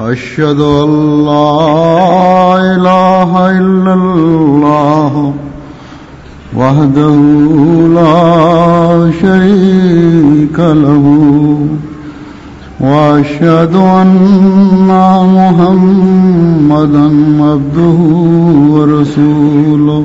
أشهد أن لا إله إلا الله وحده لا شريك له وأشهد أن محمدا عبده ورسوله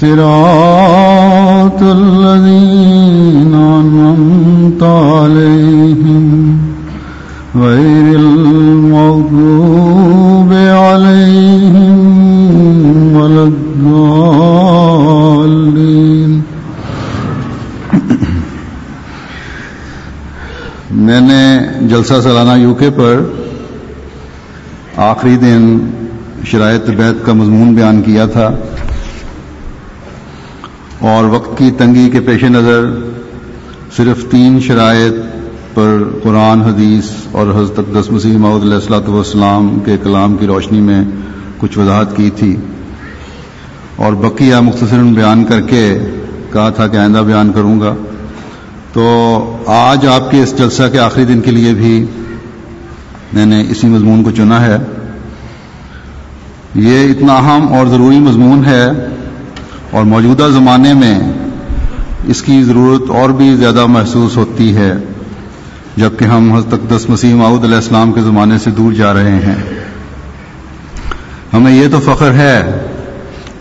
صراط الذين أنعمت عليهم غير المغضوب عليهم ولا الضالين. میں نے جلسہ سالانہ یو کے پر آخری دن شرائط بیت کا مضمون بیان کیا تھا۔ اور وقت کی تنگی کے پیش نظر صرف تین شرائط پر قرآن، حدیث اور حضرت اقدس مسیح محدود علیہ السلاۃ والسلام کے کلام کی روشنی میں کچھ وضاحت کی تھی۔ اور بقیہ مختصر بیان کر کے کہا تھا کہ آئندہ بیان کروں گا۔ تو آج آپ کے اس جلسہ کے آخری دن کے لیے بھی میں نے اسی مضمون کو چنا ہے۔ یہ اتنا اہم اور ضروری مضمون ہے اور موجودہ زمانے میں اس کی ضرورت اور بھی زیادہ محسوس ہوتی ہے، جبکہ ہم حضرت اقدس مسیح معود علیہ السلام کے زمانے سے دور جا رہے ہیں۔ ہمیں یہ تو فخر ہے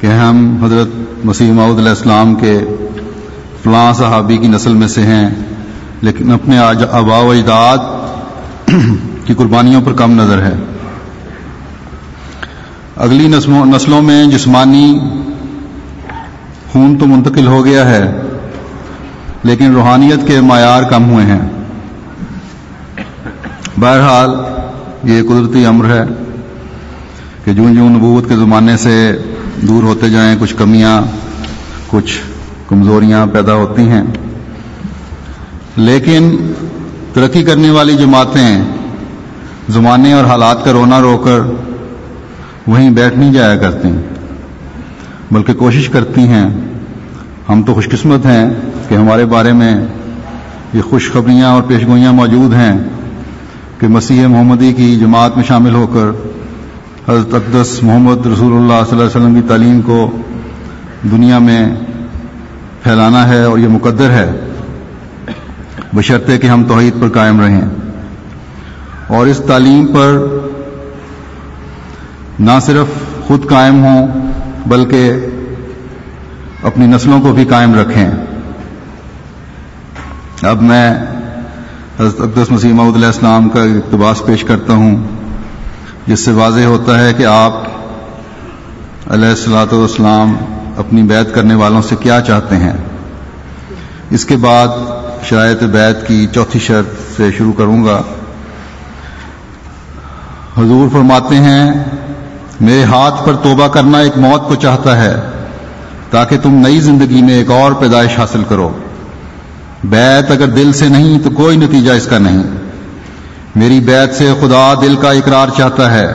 کہ ہم حضرت مسیح معود علیہ السلام کے فلاں صحابی کی نسل میں سے ہیں، لیکن اپنے آبا و اجداد کی قربانیوں پر کم نظر ہے۔ اگلی نسلوں میں جسمانی خون تو منتقل ہو گیا ہے، لیکن روحانیت کے معیار کم ہوئے ہیں۔ بہرحال، یہ قدرتی امر ہے کہ جون جون نبوت کے زمانے سے دور ہوتے جائیں، کچھ کمیاں، کچھ کمزوریاں پیدا ہوتی ہیں۔ لیکن ترقی کرنے والی جماعتیں زمانے اور حالات کا رونا رو کر وہیں بیٹھ نہیں جایا کرتی بلکہ کوشش کرتی ہیں۔ ہم تو خوش قسمت ہیں کہ ہمارے بارے میں یہ خوشخبریاں اور پیشگوئیاں موجود ہیں کہ مسیح محمدی کی جماعت میں شامل ہو کر حضرت اقدس محمد رسول اللہ صلی اللہ علیہ وسلم کی تعلیم کو دنیا میں پھیلانا ہے اور یہ مقدر ہے۔ بشرطے کہ ہم توحید پر قائم رہیں۔ اور اس تعلیم پر نہ صرف خود قائم ہوں بلکہ اپنی نسلوں کو بھی قائم رکھیں۔ اب میں حضرت اقدس مسیح محمود علیہ السلام کا اقتباس پیش کرتا ہوں، جس سے واضح ہوتا ہے کہ آپ علیہ السلاۃ والسلام اپنی بیت کرنے والوں سے کیا چاہتے ہیں۔ اس کے بعد شرائط بیت کی چوتھی شرط سے شروع کروں گا۔ حضور فرماتے ہیں میرے ہاتھ پر توبہ کرنا ایک موت کو چاہتا ہے، تاکہ تم نئی زندگی میں ایک اور پیدائش حاصل کرو۔ بیت اگر دل سے نہیں، تو کوئی نتیجہ اس کا نہیں۔ میری بیت سے خدا دل کا اقرار چاہتا ہے۔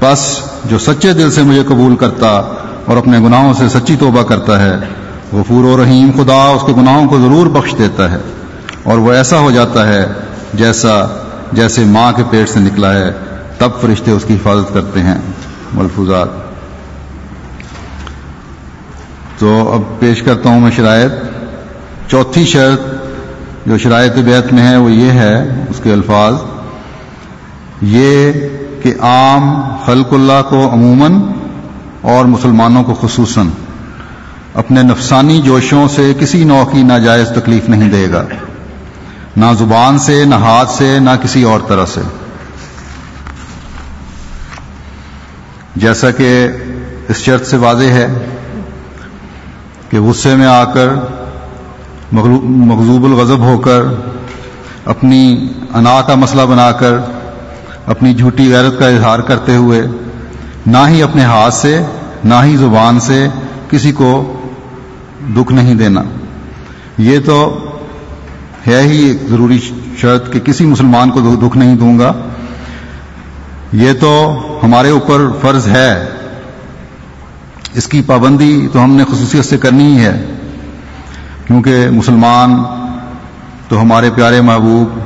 بس جو سچے دل سے مجھے قبول کرتا اور اپنے گناہوں سے سچی توبہ کرتا ہے، غفور و رحیم خدا اس کے گناہوں کو ضرور بخش دیتا ہے۔ اور وہ ایسا ہو جاتا ہے جیسا، جیسے ماں کے پیٹ سے نکلا ہے، تب فرشتے اس کی حفاظت کرتے ہیں۔ ملفوظات۔ تو اب پیش کرتا ہوں میں شرائط۔ چوتھی شرط جو شرائط بیت میں ہے وہ یہ ہے، اس کے الفاظ۔ یہ کہ عام خلق اللہ کو عموماً اور مسلمانوں کو خصوصاً اپنے نفسانی جوشوں سے کسی نوع کی ناجائز تکلیف نہیں دے گا۔ نہ زبان سے، نہ ہاتھ سے، نہ کسی اور طرح سے۔ جیسا کہ اس شرط سے واضح ہے کہ غصے میں آ کر مغزوب الغضب ہو کر اپنی انا کا مسئلہ بنا کر اپنی جھوٹی غیرت کا اظہار کرتے ہوئے نہ ہی اپنے ہاتھ سے، نہ ہی زبان سے کسی کو دکھ نہیں دینا۔ یہ تو ہے ہی ایک ضروری شرط کہ کسی مسلمان کو دکھ نہیں دوں گا۔ یہ تو ہمارے اوپر فرض ہے۔ اس کی پابندی تو ہم نے خصوصیت سے کرنی ہی ہے۔ کیونکہ مسلمان تو ہمارے پیارے محبوب،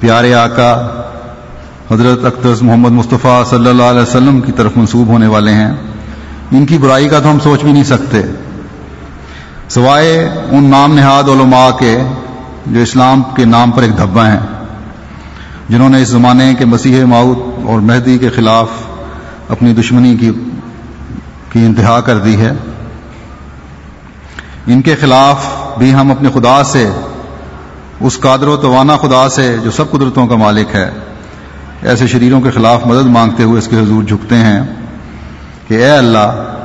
پیارے آقا حضرت اختر محمد مصطفیٰ صلی اللہ علیہ وسلم کی طرف منسوب ہونے والے ہیں۔ ان کی برائی کا تو ہم سوچ بھی نہیں سکتے۔ سوائے ان نام نہاد علماء کے جو اسلام کے نام پر ایک دھبا ہیں۔ جنہوں نے اس زمانے کے مسیح ماؤت اور مہدی کے خلاف اپنی دشمنی کی کی انتہا کر دی ہے۔ ان کے خلاف بھی ہم اپنے خدا سے، اس قادر و توانا خدا سے جو سب قدرتوں کا مالک ہے، ایسے شریروں کے خلاف مدد مانگتے ہوئے اس کے حضور جھکتے ہیں کہ اے اللہ،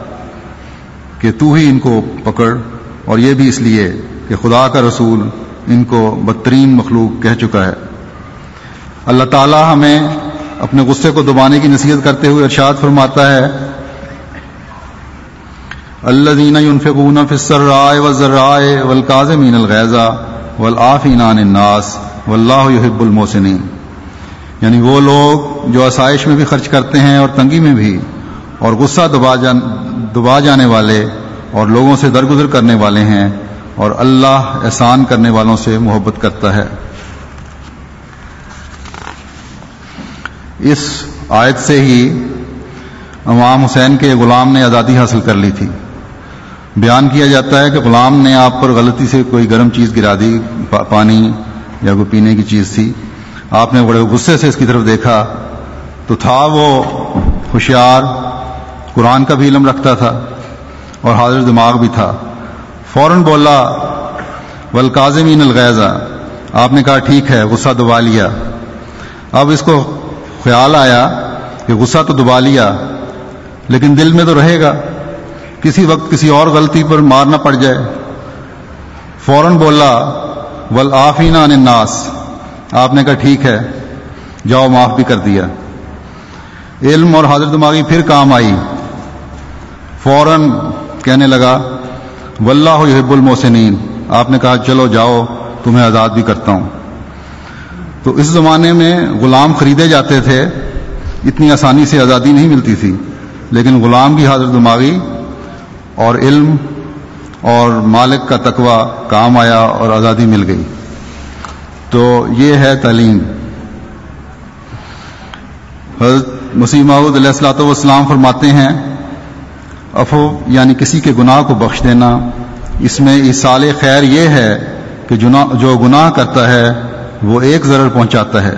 کہ تو ہی ان کو پکڑ اور یہ بھی اس لیے کہ خدا کا رسول ان کو بدترین مخلوق کہہ چکا ہے۔ اللہ تعالی ہمیں اپنے غصے کو دبانے کی نصیحت کرتے ہوئے ارشاد فرماتا ہے۔ اللہ دینا فکون فسر رائے و ذرائے ولقاظمین الغیزہ ولآفین الناس و اللہ یحب الموسنین یعنی وہ لوگ جو آسائش میں بھی خرچ کرتے ہیں اور تنگی میں بھی اور غصہ دبا جان دبا جانے والے اور لوگوں سے درگزر کرنے والے ہیں اور اللہ احسان کرنے والوں سے محبت کرتا ہے۔ اس آیت سے ہی امام حسین کے غلام نے آزادی حاصل کر لی تھی۔ بیان کیا جاتا ہے کہ غلام نے آپ پر غلطی سے کوئی گرم چیز گرا دی پانی یا کوئی پینے کی چیز تھی۔ آپ نے بڑے غصے سے اس کی طرف دیکھا۔ تو تھا وہ ہوشیار، قرآن کا بھی علم رکھتا تھا اور حاضر دماغ بھی تھا۔ فوراً بولا ولقاظمین الغیزہ آپ نے کہا، ٹھیک ہے، غصہ دبا لیا۔ اب اس کو خیال آیا کہ غصہ تو دبا لیا، لیکن دل میں تو رہے گا۔ کسی وقت کسی اور غلطی پر مار نہ پڑ جائے۔ فوراً بولا ول آفین الناس آپ نے کہا، ٹھیک ہے، جاؤ معاف بھی کر دیا۔ علم اور حاضر دماغی پھر کام آئی۔ فوراً کہنے لگا، واللہ یحب الموسنین آپ نے کہا، چلو جاؤ، تمہیں آزاد بھی کرتا ہوں۔ تو اس زمانے میں غلام خریدے جاتے تھے، اتنی آسانی سے آزادی نہیں ملتی تھی، لیکن غلام کی حاضر دماغی اور علم اور مالک کا تقوی کام آیا اور آزادی مل گئی۔ تو یہ ہے تعلیم۔ حضرت مسیح محدود علیہ السلاۃ والسلام فرماتے ہیں، افو یعنی کسی کے گناہ کو بخش دینا۔ اس میں اصال خیر یہ ہے کہ جو گناہ کرتا ہے وہ ایک ضرر پہنچاتا ہے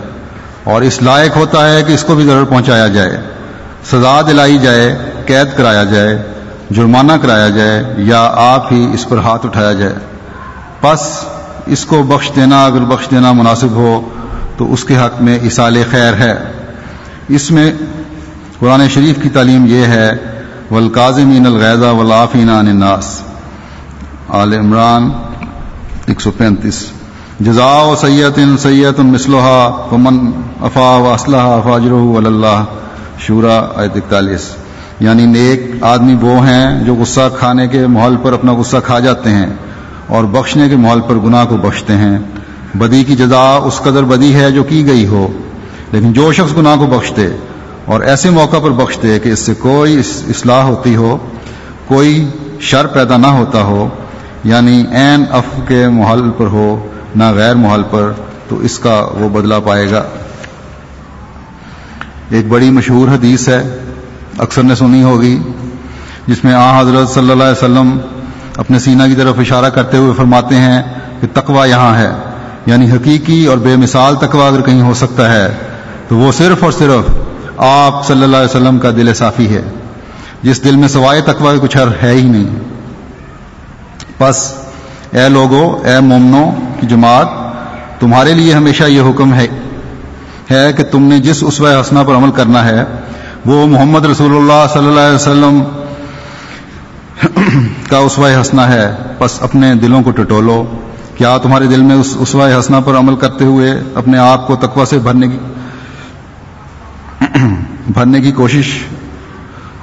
اور اس لائق ہوتا ہے کہ اس کو بھی ضرر پہنچایا جائے، سزا دلائی جائے، قید کرایا جائے، جرمانہ کرایا جائے یا آپ ہی اس پر ہاتھ اٹھایا جائے۔ پس اس کو بخش دینا اگر بخش دینا مناسب ہو تو اس کے حق میں اصال خیر ہے۔ اس میں قرآن شریف کی تعلیم یہ ہے ولقاظمین الغیزہ ولافین الناس۔ آل عمران ایک سو پینتیس۔ جزا و سید سید مسلحہ ومن افا و اسلحہ فاجر اللہ شورا عید اکتالیس یعنی نیک آدمی وہ ہیں جو غصہ کھانے کے محل پر اپنا غصہ کھا جاتے ہیں اور بخشنے کے محل پر گناہ کو بخشتے ہیں۔ بدی کی جزا اس قدر بدی ہے جو کی گئی ہو، لیکن جو شخص گناہ کو بخشتے اور ایسے موقع پر بخشتے کہ اس سے کوئی اصلاح ہوتی ہو، کوئی شر پیدا نہ ہوتا ہو یعنی عین اف کے محل پر ہو نہ غیر محل پر تو اس کا وہ بدلہ پائے گا۔ ایک بڑی مشہور حدیث ہے، اکثر نے سنی ہوگی، جس میں آ حضرت صلی اللہ علیہ وسلم اپنے سینہ کی طرف اشارہ کرتے ہوئے فرماتے ہیں کہ تقوا یہاں ہے۔ یعنی حقیقی اور بے مثال تقوا اگر کہیں ہو سکتا ہے، تو وہ صرف اور صرف آپ صلی اللہ علیہ وسلم کا دل صافی ہے، جس دل میں سوائے تقوی کچھ ہے ہی نہیں۔ بس، اے لوگو، اے مومنو کی جماعت تمہارے لیے ہمیشہ یہ حکم ہے ہے کہ تم نے جس اسوہ حسنہ پر عمل کرنا ہے، وہ محمد رسول اللہ صلی اللہ علیہ وسلم کا اسوہ حسنہ ہے۔ بس اپنے دلوں کو ٹٹولو۔ کیا تمہارے دل میں اس اسوہ حسنہ پر عمل کرتے ہوئے اپنے آپ کو تقوی سے بھرنے کی بھرنے کی کوشش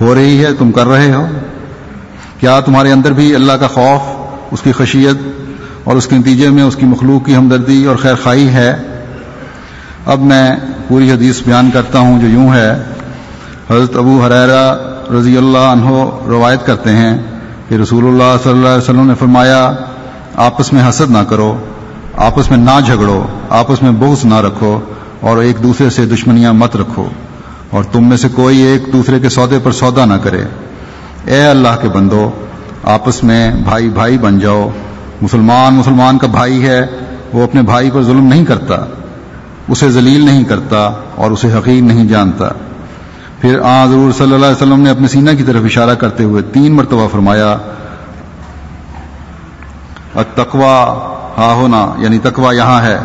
ہو رہی ہے، تم کر رہے ہو؟ کیا تمہارے اندر بھی اللہ کا خوف، اس کی خشیت اور اس کے نتیجے میں اس کی مخلوق کی ہمدردی اور خیر خواہی ہے۔ اب میں پوری حدیث بیان کرتا ہوں جو یوں ہے۔ حضرت ابو حریرہ رضی اللہ عنہ روایت کرتے ہیں کہ رسول اللہ صلی اللہ علیہ وسلم نے فرمایا، آپس میں حسد نہ کرو، آپس میں نہ جھگڑو، آپس میں بغض نہ رکھو اور ایک دوسرے سے دشمنیاں مت رکھو۔ اور تم میں سے کوئی ایک دوسرے کے سودے پر سودا نہ کرے۔ اے اللہ کے بندو، آپس میں بھائی بھائی بن جاؤ۔ مسلمان مسلمان کا بھائی ہے، وہ اپنے بھائی پر ظلم نہیں کرتا، اسے ذلیل نہیں کرتا اور اسے حقیر نہیں جانتا۔ پھر آ ضرور صلی اللہ علیہ وسلم نے اپنے سینہ کی طرف اشارہ کرتے ہوئے تین مرتبہ فرمایا تقوا ہا ہونا یعنی تقوا یہاں ہے۔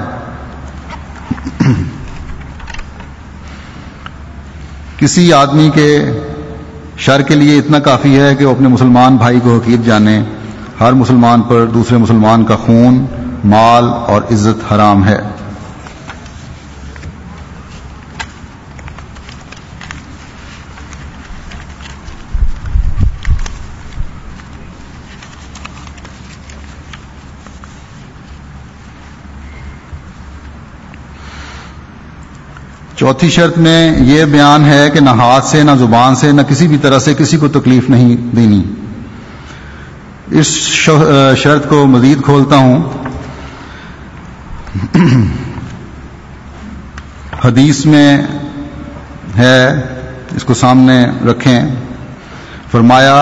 کسی آدمی کے شر کے لیے اتنا کافی ہے کہ وہ اپنے مسلمان بھائی کو حقیق جانے۔ ہر مسلمان پر دوسرے مسلمان کا خون، مال اور عزت حرام ہے۔ چوتھی شرط میں یہ بیان ہے کہ نہ ہاتھ سے، نہ زبان سے، نہ کسی بھی طرح سے کسی کو تکلیف نہیں دینی۔ اس شرط کو مزید کھولتا ہوں۔ حدیث میں ہے، اس کو سامنے رکھیں۔ فرمایا،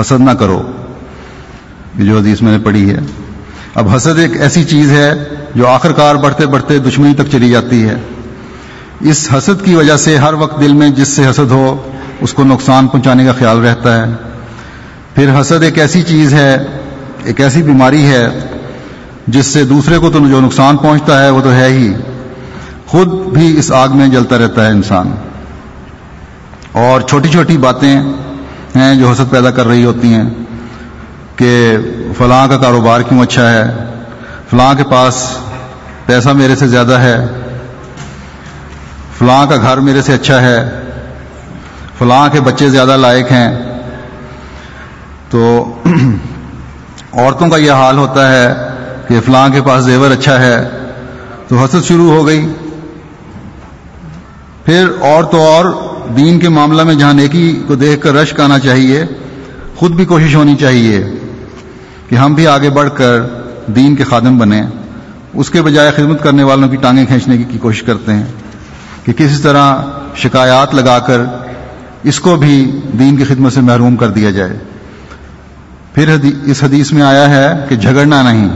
حسد نہ کرو، یہ جو حدیث میں نے پڑھی ہے۔ اب حسد ایک ایسی چیز ہے جو آخر کار بڑھتے بڑھتے دشمنی تک چلی جاتی ہے۔ اس حسد کی وجہ سے ہر وقت دل میں جس سے حسد ہو، اس کو نقصان پہنچانے کا خیال رہتا ہے۔ پھر حسد ایک ایسی چیز ہے، ایک ایسی بیماری ہے، جس سے دوسرے کو تو جو نقصان پہنچتا ہے، وہ تو ہے ہی۔ خود بھی اس آگ میں جلتا رہتا ہے انسان۔ اور چھوٹی چھوٹی باتیں ہیں جو حسد پیدا کر رہی ہوتی ہیں کہ فلاں کا کاروبار کیوں اچھا ہے؟ فلاں کے پاس پیسہ میرے سے زیادہ ہے فلاں کا گھر میرے سے اچھا ہے، فلاں کے بچے زیادہ لائق ہیں۔ تو عورتوں کا یہ حال ہوتا ہے کہ فلاں کے پاس زیور اچھا ہے، تو حسد شروع ہو گئی۔ پھر اور تو اور دین کے معاملہ میں جہاں نیکی کو دیکھ کر رشک آنا چاہیے، خود بھی کوشش ہونی چاہیے کہ ہم بھی آگے بڑھ کر دین کے خادم بنیں۔ اس کے بجائے خدمت کرنے والوں کی ٹانگیں کھینچنے کی کوشش کرتے ہیں۔ کہ کسی طرح شکایات لگا کر اس کو بھی دین کی خدمت سے محروم کر دیا جائے۔ پھر اس حدیث میں آیا ہے کہ جھگڑنا نہیں،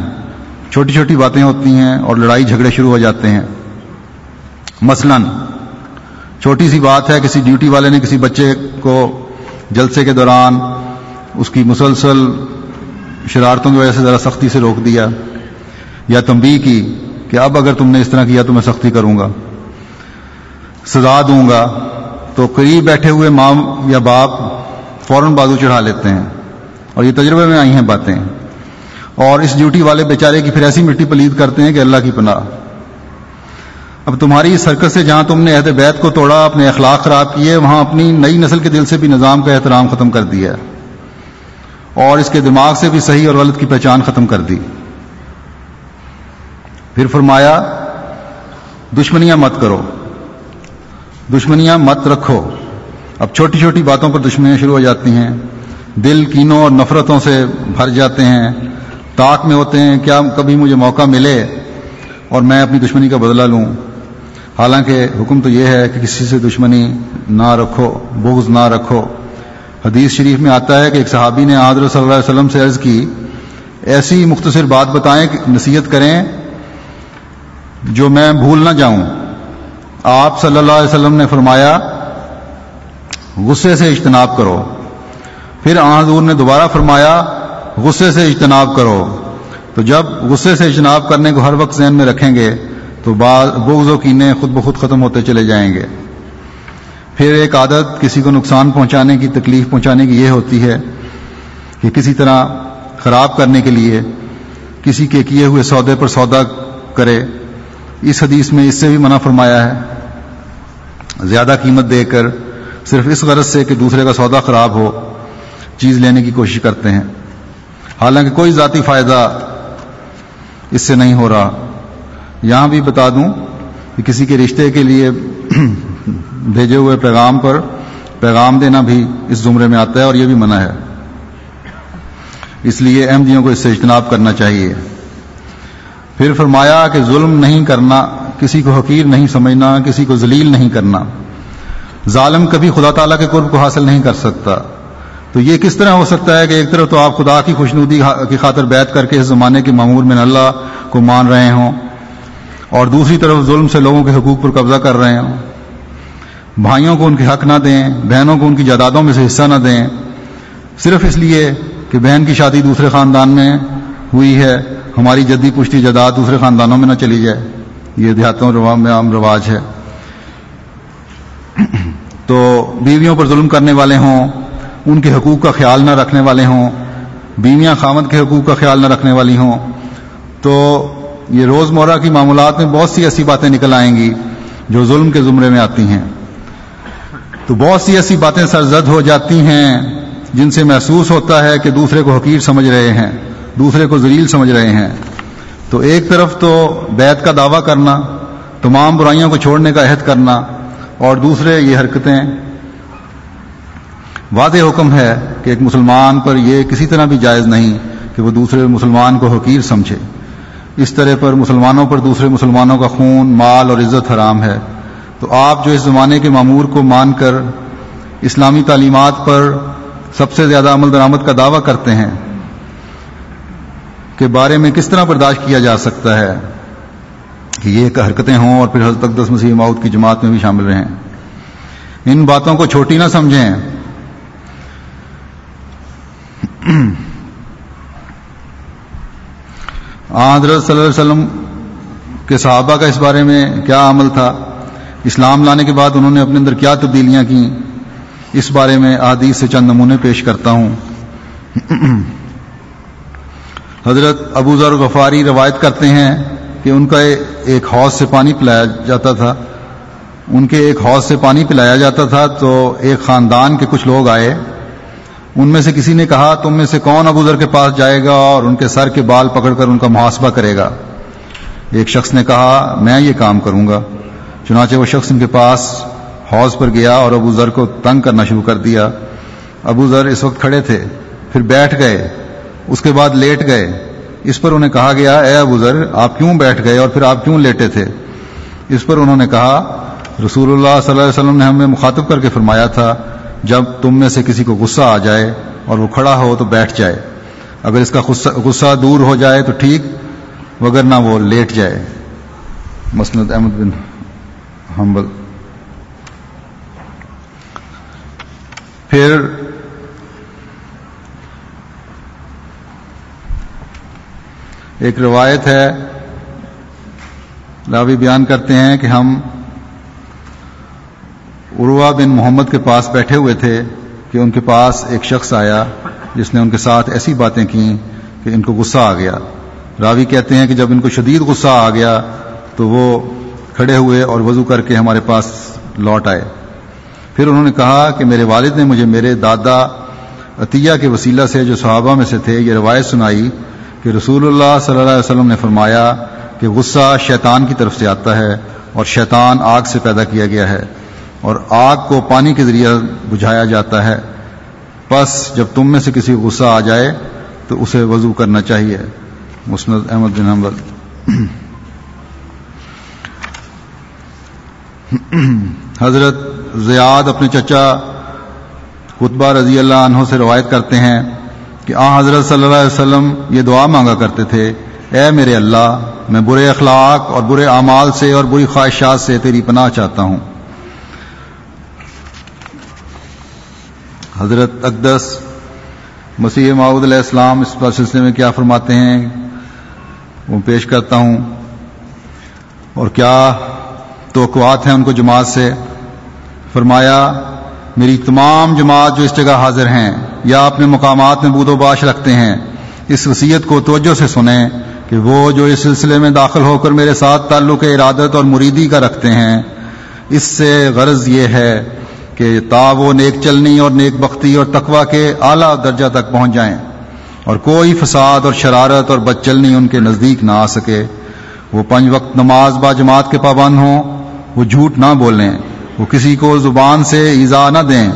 چھوٹی چھوٹی باتیں ہوتی ہیں اور لڑائی جھگڑے شروع ہو جاتے ہیں۔ مثلا، چھوٹی سی بات ہے، کسی ڈیوٹی والے نے کسی بچے کو جلسے کے دوران اس کی مسلسل شرارتوں کی وجہ سے ذرا سختی سے روک دیا یا تنبیہ کی کہ اب اگر تم نے اس طرح کیا تو میں سختی کروں گا۔ سزا دوں گا تو قریب بیٹھے ہوئے ماں یا باپ فوراً بازو چڑھا لیتے ہیں اور یہ تجربے میں آئی ہیں باتیں اور اس ڈیوٹی والے بیچارے کی پھر ایسی مٹی پلید کرتے ہیں کہ اللہ کی پناہ۔ اب تمہاری اس حرکت سے جہاں تم نے عہد بیت کو توڑا، اپنے اخلاق خراب کیے، وہاں اپنی نئی نسل کے دل سے بھی نظام کا احترام ختم کر دیا۔ اور اس کے دماغ سے بھی صحیح اور غلط کی پہچان ختم کر دی۔ پھر فرمایا، دشمنیاں مت کرو۔ دشمنیاں مت رکھو۔ اب چھوٹی چھوٹی باتوں پر دشمنیاں شروع ہو جاتی ہیں۔ دل کینوں اور نفرتوں سے بھر جاتے ہیں۔ تاک میں ہوتے ہیں، کیا کبھی مجھے موقع ملے؟ اور میں اپنی دشمنی کا بدلہ لوں۔ حالانکہ حکم تو یہ ہے کہ کسی سے دشمنی نہ رکھو، بغض نہ رکھو۔ حدیث شریف میں آتا ہے کہ ایک صحابی نے حضرت صلی اللہ علیہ وسلم سے عرض کی، ایسی مختصر بات بتائیں کہ نصیحت کریں جو میں بھول نہ جاؤں۔ آپ صلی اللہ علیہ وسلم نے فرمایا، غصے سے اجتناب کرو۔ پھر حضور نے دوبارہ فرمایا، غصے سے اجتناب کرو۔ تو جب غصے سے اجتناب کرنے کو ہر وقت ذہن میں رکھیں گے، تو بعض بغض و کینے خود بخود ختم ہوتے چلے جائیں گے۔ پھر ایک عادت کسی کو نقصان پہنچانے کی، تکلیف پہنچانے کی یہ ہوتی ہے کہ کسی طرح خراب کرنے کے لیے کسی کے کیے ہوئے سودے پر سودا کرے۔ اس حدیث میں اس سے بھی منع فرمایا ہے۔ زیادہ قیمت دے کر صرف اس غرض سے کہ دوسرے کا سودا خراب ہو، چیز لینے کی کوشش کرتے ہیں۔ حالانکہ کوئی ذاتی فائدہ اس سے نہیں ہو رہا۔ یہاں بھی بتا دوں کہ کسی کے رشتے کے لیے بھیجے ہوئے پیغام پر پیغام دینا بھی اس زمرے میں آتا ہے اور یہ بھی منع ہے۔ اس لیے احمدیوں جی کو اس سے اجتناب کرنا چاہیے۔ پھر فرمایا کہ ظلم نہیں کرنا، کسی کو حقیر نہیں سمجھنا، کسی کو ذلیل نہیں کرنا۔ ظالم کبھی خدا تعالیٰ کے قرب کو حاصل نہیں کر سکتا۔ تو یہ کس طرح ہو سکتا ہے کہ ایک طرف تو آپ خدا کی خوشنودی کی خاطر بیت کر کے اس زمانے کے معمور میں اللہ کو مان رہے ہوں اور دوسری طرف ظلم سے لوگوں کے حقوق پر قبضہ کر رہے ہوں۔ بھائیوں کو ان کے حق نہ دیں، بہنوں کو ان کی جائیدادوں میں سے حصہ نہ دیں۔ صرف اس لیے کہ بہن کی شادی دوسرے خاندان میں ہوئی ہے، ہماری جدی پشتی جداد دوسرے خاندانوں میں نہ چلی جائے۔ یہ دیہاتوں میں عام رواج ہے۔ تو بیویوں پر ظلم کرنے والے ہوں، ان کے حقوق کا خیال نہ رکھنے والے ہوں، بیویاں خامد کے حقوق کا خیال نہ رکھنے والی ہوں۔ تو یہ روزمرہ کی معاملات میں بہت سی ایسی باتیں نکل آئیں گی جو ظلم کے زمرے میں آتی ہیں۔ تو بہت سی ایسی باتیں سرزد ہو جاتی ہیں جن سے محسوس ہوتا ہے کہ دوسرے کو حقیر سمجھ رہے ہیں۔ دوسرے کو ذلیل سمجھ رہے ہیں۔ تو ایک طرف تو بیت کا دعویٰ کرنا، تمام برائیوں کو چھوڑنے کا عہد کرنا، اور دوسرے یہ حرکتیں۔ واضح حکم ہے کہ ایک مسلمان پر یہ کسی طرح بھی جائز نہیں کہ وہ دوسرے مسلمان کو حقیر سمجھے۔ اس طرح پر مسلمانوں پر دوسرے مسلمانوں کا خون، مال اور عزت حرام ہے۔ تو آپ جو اس زمانے کے معمور کو مان کر اسلامی تعلیمات پر سب سے زیادہ عمل درآمد کا دعویٰ کرتے ہیں کے بارے میں کس طرح برداشت کیا جا سکتا ہے کہ یہ حرکتیں ہوں اور پھر حضرت اقدس مسیح ماؤد کی جماعت میں بھی شامل رہیں؟ ان باتوں کو چھوٹی نہ سمجھیں۔ حضرت صلی اللہ علیہ وسلم کے صحابہ کا اس بارے میں کیا عمل تھا؟ اسلام لانے کے بعد انہوں نے اپنے اندر کیا تبدیلیاں کی اس بارے میں آدیش سے چند نمونے پیش کرتا ہوں۔ حضرت ابو ذر غفاری روایت کرتے ہیں کہ ان کا ایک حوض سے پانی پلایا جاتا تھا۔ ان کے ایک حوض سے پانی پلایا جاتا تھا تو ایک خاندان کے کچھ لوگ آئے۔ ان میں سے کسی نے کہا، تم میں سے کون ابو ذر کے پاس جائے گا اور ان کے سر کے بال پکڑ کر ان کا محاسبہ کرے گا؟ ایک شخص نے کہا، میں یہ کام کروں گا۔ چنانچہ وہ شخص ان کے پاس حوض پر گیا اور ابو ذر کو تنگ کرنا شروع کر دیا۔ ابو ذر اس وقت کھڑے تھے، پھر بیٹھ گئے۔ اس کے بعد لیٹ گئے۔ اس پر انہیں کہا گیا، اے ابو ذر، آپ کیوں بیٹھ گئے اور پھر آپ کیوں لیٹے تھے؟ اس پر انہوں نے کہا، رسول اللہ صلی اللہ علیہ وسلم نے ہمیں مخاطب کر کے فرمایا تھا، جب تم میں سے کسی کو غصہ آ جائے اور وہ کھڑا ہو تو بیٹھ جائے۔ اگر اس کا غصہ دور ہو جائے تو ٹھیک وگر نہ وہ لیٹ جائے۔ مسند احمد بن حنبل۔ پھر ایک روایت ہے، لاوی بیان کرتے ہیں کہ ہم عروا بن محمد کے پاس بیٹھے ہوئے تھے کہ ان کے پاس ایک شخص آیا جس نے ان کے ساتھ ایسی باتیں کی کہ ان کو غصہ آ گیا۔ راوی کہتے ہیں کہ جب ان کو شدید غصہ آ گیا تو وہ کھڑے ہوئے اور وضو کر کے ہمارے پاس لوٹ آئے۔ پھر انہوں نے کہا کہ میرے والد نے مجھے میرے دادا عطیہ کے وسیلہ سے جو صحابہ میں سے تھے یہ روایت سنائی کہ رسول اللہ صلی اللہ علیہ وسلم نے فرمایا کہ غصہ شیطان کی طرف سے آتا ہے اور شیطان آگ سے پیدا کیا گیا ہے اور آگ کو پانی کے ذریعے بجھایا جاتا ہے۔ بس جب تم میں سے کسی غصہ آ جائے تو اسے وضو کرنا چاہیے۔ مسند احمد بن حمبل حضرت زیاد اپنے چچا خطبہ رضی اللہ عنہ سے روایت کرتے ہیں کہ آ حضرت صلی اللہ علیہ وسلم یہ دعا مانگا کرتے تھے، اے میرے اللہ، میں برے اخلاق اور برے اعمال سے اور بری خواہشات سے تیری پناہ چاہتا ہوں۔ حضرت اقدس، مسیح معود علیہ السلام اس پر سلسلے میں کیا فرماتے ہیں؟ وہ پیش کرتا ہوں۔ اور کیا توقعات ہیں ان کو جماعت سے؟ فرمایا میری تمام جماعت جو اس جگہ حاضر ہیں یا اپنے مقامات میں بود و باش رکھتے ہیں، اس وصیت کو توجہ سے سنیں کہ وہ جو اس سلسلے میں داخل ہو کر میرے ساتھ تعلق ارادت اور مریدی کا رکھتے ہیں، اس سے غرض یہ ہے کہ تا وہ نیک چلنی اور نیک بختی اور تقوا کے اعلیٰ درجہ تک پہنچ جائیں اور کوئی فساد اور شرارت اور بد چلنی ان کے نزدیک نہ آ سکے۔ وہ پنج وقت نماز با جماعت کے پابند ہوں، وہ جھوٹ نہ بولیں۔ وہ کسی کو زبان سے ایزا نہ دیں،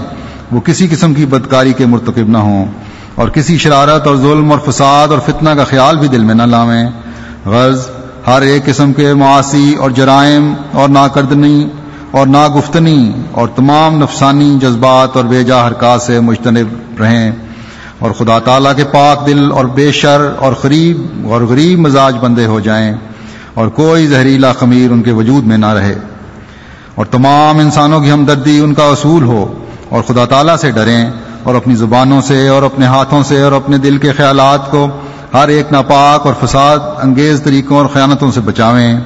وہ کسی قسم کی بدکاری کے مرتکب نہ ہوں اور کسی شرارت اور ظلم اور فساد اور فتنہ کا خیال بھی دل میں نہ لاویں۔ غرض، ہر ایک قسم کے معاشی اور جرائم اور ناکردنی اور ناگفتنی اور تمام نفسانی جذبات اور بے جا حرکات سے مجتنب رہیں۔ اور خدا تعالیٰ کے پاک دل اور بے شر اور غریب اور غریب مزاج بندے ہو جائیں اور کوئی زہریلا خمیر ان کے وجود میں نہ رہے۔ اور تمام انسانوں کی ہمدردی ان کا اصول ہو اور خدا تعالیٰ سے ڈریں اور اپنی زبانوں سے اور اپنے ہاتھوں سے اور اپنے دل کے خیالات کو ہر ایک ناپاک اور فساد انگیز طریقوں اور خیانتوں سے بچاویں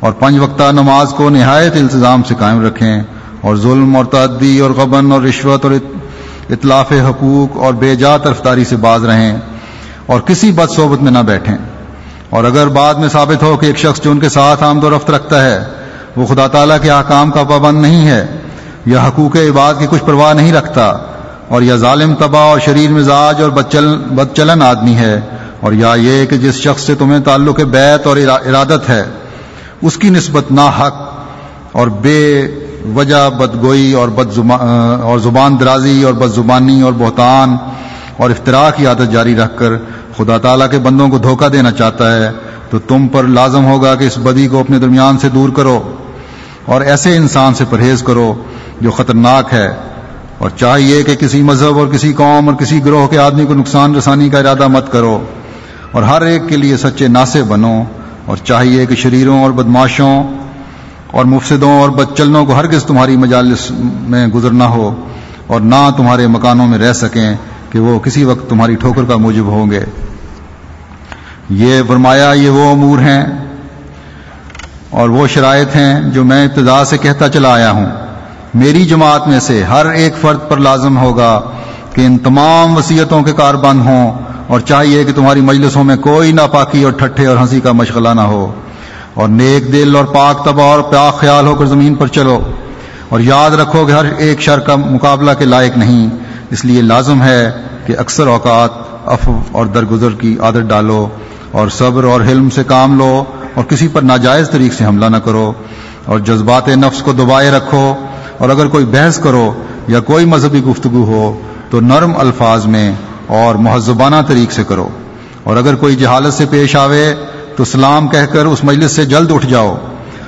اور پنج وقتہ نماز کو نہایت التظام سے قائم رکھیں اور ظلم اور تعدی اور غبن اور رشوت اور اطلاف حقوق اور بے جا طرفداری سے باز رہیں اور کسی بد صحبت میں نہ بیٹھیں اور اگر بعد میں ثابت ہو کہ ایک شخص جو ان کے ساتھ آمد و رفت رکھتا ہے وہ خدا تعالیٰ کے احکام کا پابند نہیں ہے، یا حقوق عباد کی کچھ پرواہ نہیں رکھتا، اور یا ظالم تباہ اور شریر مزاج اور بد چلن آدمی ہے، اور یا یہ کہ جس شخص سے تمہیں تعلق بیت اور ارادت ہے، اس کی نسبت نا حق اور بے وجہ بدگوئی اور بد اور زبان درازی اور بد زبانی اور بہتان اور افطرا کی عادت جاری رکھ کر خدا تعالیٰ کے بندوں کو دھوکہ دینا چاہتا ہے، تو تم پر لازم ہوگا کہ اس بدی کو اپنے درمیان سے دور کرو۔ اور ایسے انسان سے پرہیز کرو جو خطرناک ہے۔ اور چاہیے کہ کسی مذہب اور کسی قوم اور کسی گروہ کے آدمی کو نقصان رسانی کا ارادہ مت کرو اور ہر ایک کے لیے سچے ناسے بنو اور چاہیے کہ شریروں اور بدماشوں اور مفسدوں اور بدچلنوں کو ہرگز تمہاری مجالس میں گزرنا ہو اور نہ تمہارے مکانوں میں رہ سکیں کہ وہ کسی وقت تمہاری ٹھوکر کا موجب ہوں گے۔ یہ فرمایا یہ وہ امور ہیں اور وہ شرائط ہیں جو میں ابتدا سے کہتا چلا آیا ہوں۔ میری جماعت میں سے ہر ایک فرد پر لازم ہوگا کہ ان تمام وصیتوں کے کار بند ہوں اور چاہیے کہ تمہاری مجلسوں میں کوئی ناپاکی اور ٹھٹھے اور ہنسی کا مشغلہ نہ ہو۔ اور نیک دل اور پاک تباہ اور پاک خیال ہو کر زمین پر چلو۔ اور یاد رکھو کہ ہر ایک شر کا مقابلہ کے لائق نہیں۔ اس لیے لازم ہے کہ اکثر اوقات اف اور درگزر کی عادت ڈالو اور صبر اور حلم سے کام لو۔ اور کسی پر ناجائز طریق سے حملہ نہ کرو اور جذبات نفس کو دبائے رکھو اور اگر کوئی بحث کرو یا کوئی مذہبی گفتگو ہو تو نرم الفاظ میں اور مہذبانہ طریق سے کرو اور اگر کوئی جہالت سے پیش آوے تو سلام کہہ کر اس مجلس سے جلد اٹھ جاؤ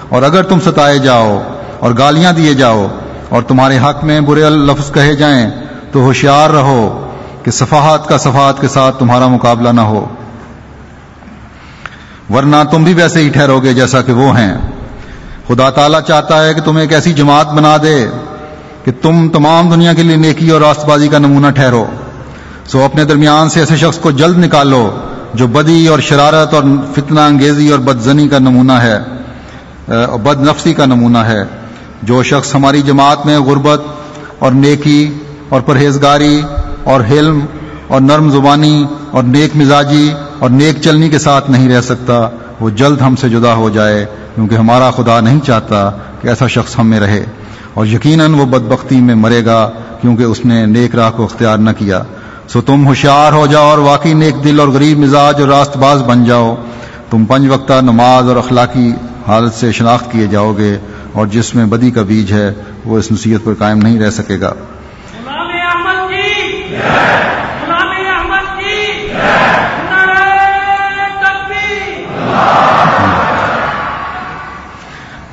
اور اگر تم ستائے جاؤ اور گالیاں دیے جاؤ اور تمہارے حق میں برے لفظ کہے جائیں تو ہوشیار رہو کہ صفحات کا صفحات کے ساتھ تمہارا مقابلہ نہ ہو ورنہ تم بھی ویسے ہی ٹھہرو گے جیسا کہ وہ ہیں۔ خدا تعالیٰ چاہتا ہے کہ تم ایک ایسی جماعت بنا دے کہ تم تمام دنیا کے لیے نیکی اور راست بازی کا نمونہ ٹھہرو۔ سو اپنے درمیان سے ایسے شخص کو جلد نکالو جو بدی اور شرارت اور فتنہ انگیزی اور بدزنی کا نمونہ ہے بد نفسی کا نمونہ ہے۔ جو شخص ہماری جماعت میں غربت اور نیکی اور پرہیزگاری اور حلم اور نرم زبانی اور نیک مزاجی اور نیک چلنی کے ساتھ نہیں رہ سکتا، وہ جلد ہم سے جدا ہو جائے، کیونکہ ہمارا خدا نہیں چاہتا کہ ایسا شخص ہم میں رہے۔ اور یقیناً وہ بدبختی میں مرے گا، کیونکہ اس نے نیک راہ کو اختیار نہ کیا۔ سو تم ہوشیار ہو جاؤ اور واقعی نیک دل اور غریب مزاج اور راست باز بن جاؤ۔ تم پنج وقتہ نماز اور اخلاقی حالت سے شناخت کیے جاؤ گے، اور جس میں بدی کا بیج ہے، وہ اس نصیحت پر قائم نہیں رہ سکے گا۔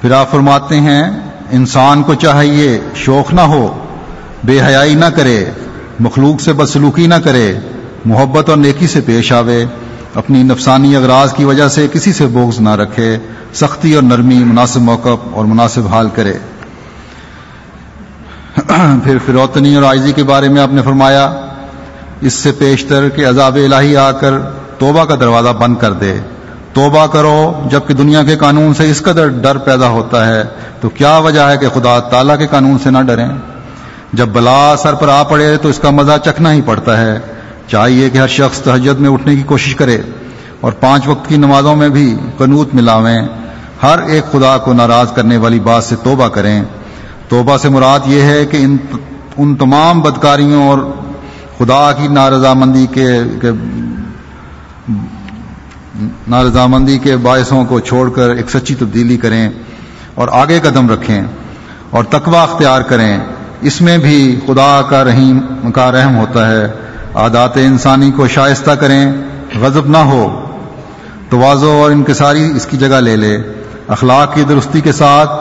پھر آپ فرماتے ہیں، انسان کو چاہیے شوق نہ ہو، بے حیائی نہ کرے، مخلوق سے بدسلوکی نہ کرے، محبت اور نیکی سے پیش آوے، اپنی نفسانی اغراض کی وجہ سے کسی سے بغض نہ رکھے، سختی اور نرمی مناسب موقع اور مناسب حال کرے۔ پھر فروتنی اور آئزی کے بارے میں آپ نے فرمایا، اس سے پیشتر کہ عذاب الہی آ کر توبہ کا دروازہ بند کر دے۔ توبہ کرو، جبکہ دنیا کے قانون سے اس قدر ڈر پیدا ہوتا ہے، تو کیا وجہ ہے کہ خدا تعالیٰ کے قانون سے نہ ڈریں؟ جب بلا سر پر آ پڑے تو اس کا مزہ چکھنا ہی پڑتا ہے۔ چاہیے کہ ہر شخص تہجد میں اٹھنے کی کوشش کرے اور پانچ وقت کی نمازوں میں بھی قنوت ملاویں۔ ہر ایک خدا کو ناراض کرنے والی بات سے توبہ کریں۔ توبہ سے مراد یہ ہے کہ ان ان تمام بدکاریوں اور خدا کی نارضامندی کے نارضامندی کے باعثوں کو چھوڑ کر ایک سچی تبدیلی کریں اور آگے قدم رکھیں اور تقوی اختیار کریں، اس میں بھی خدا کا رحیم، کا رحم ہوتا ہے۔ عادات انسانی کو شائستہ کریں، غضب نہ ہو۔ توازو اور انکساری اس کی جگہ لے لے۔ اخلاق کی درستی کے ساتھ،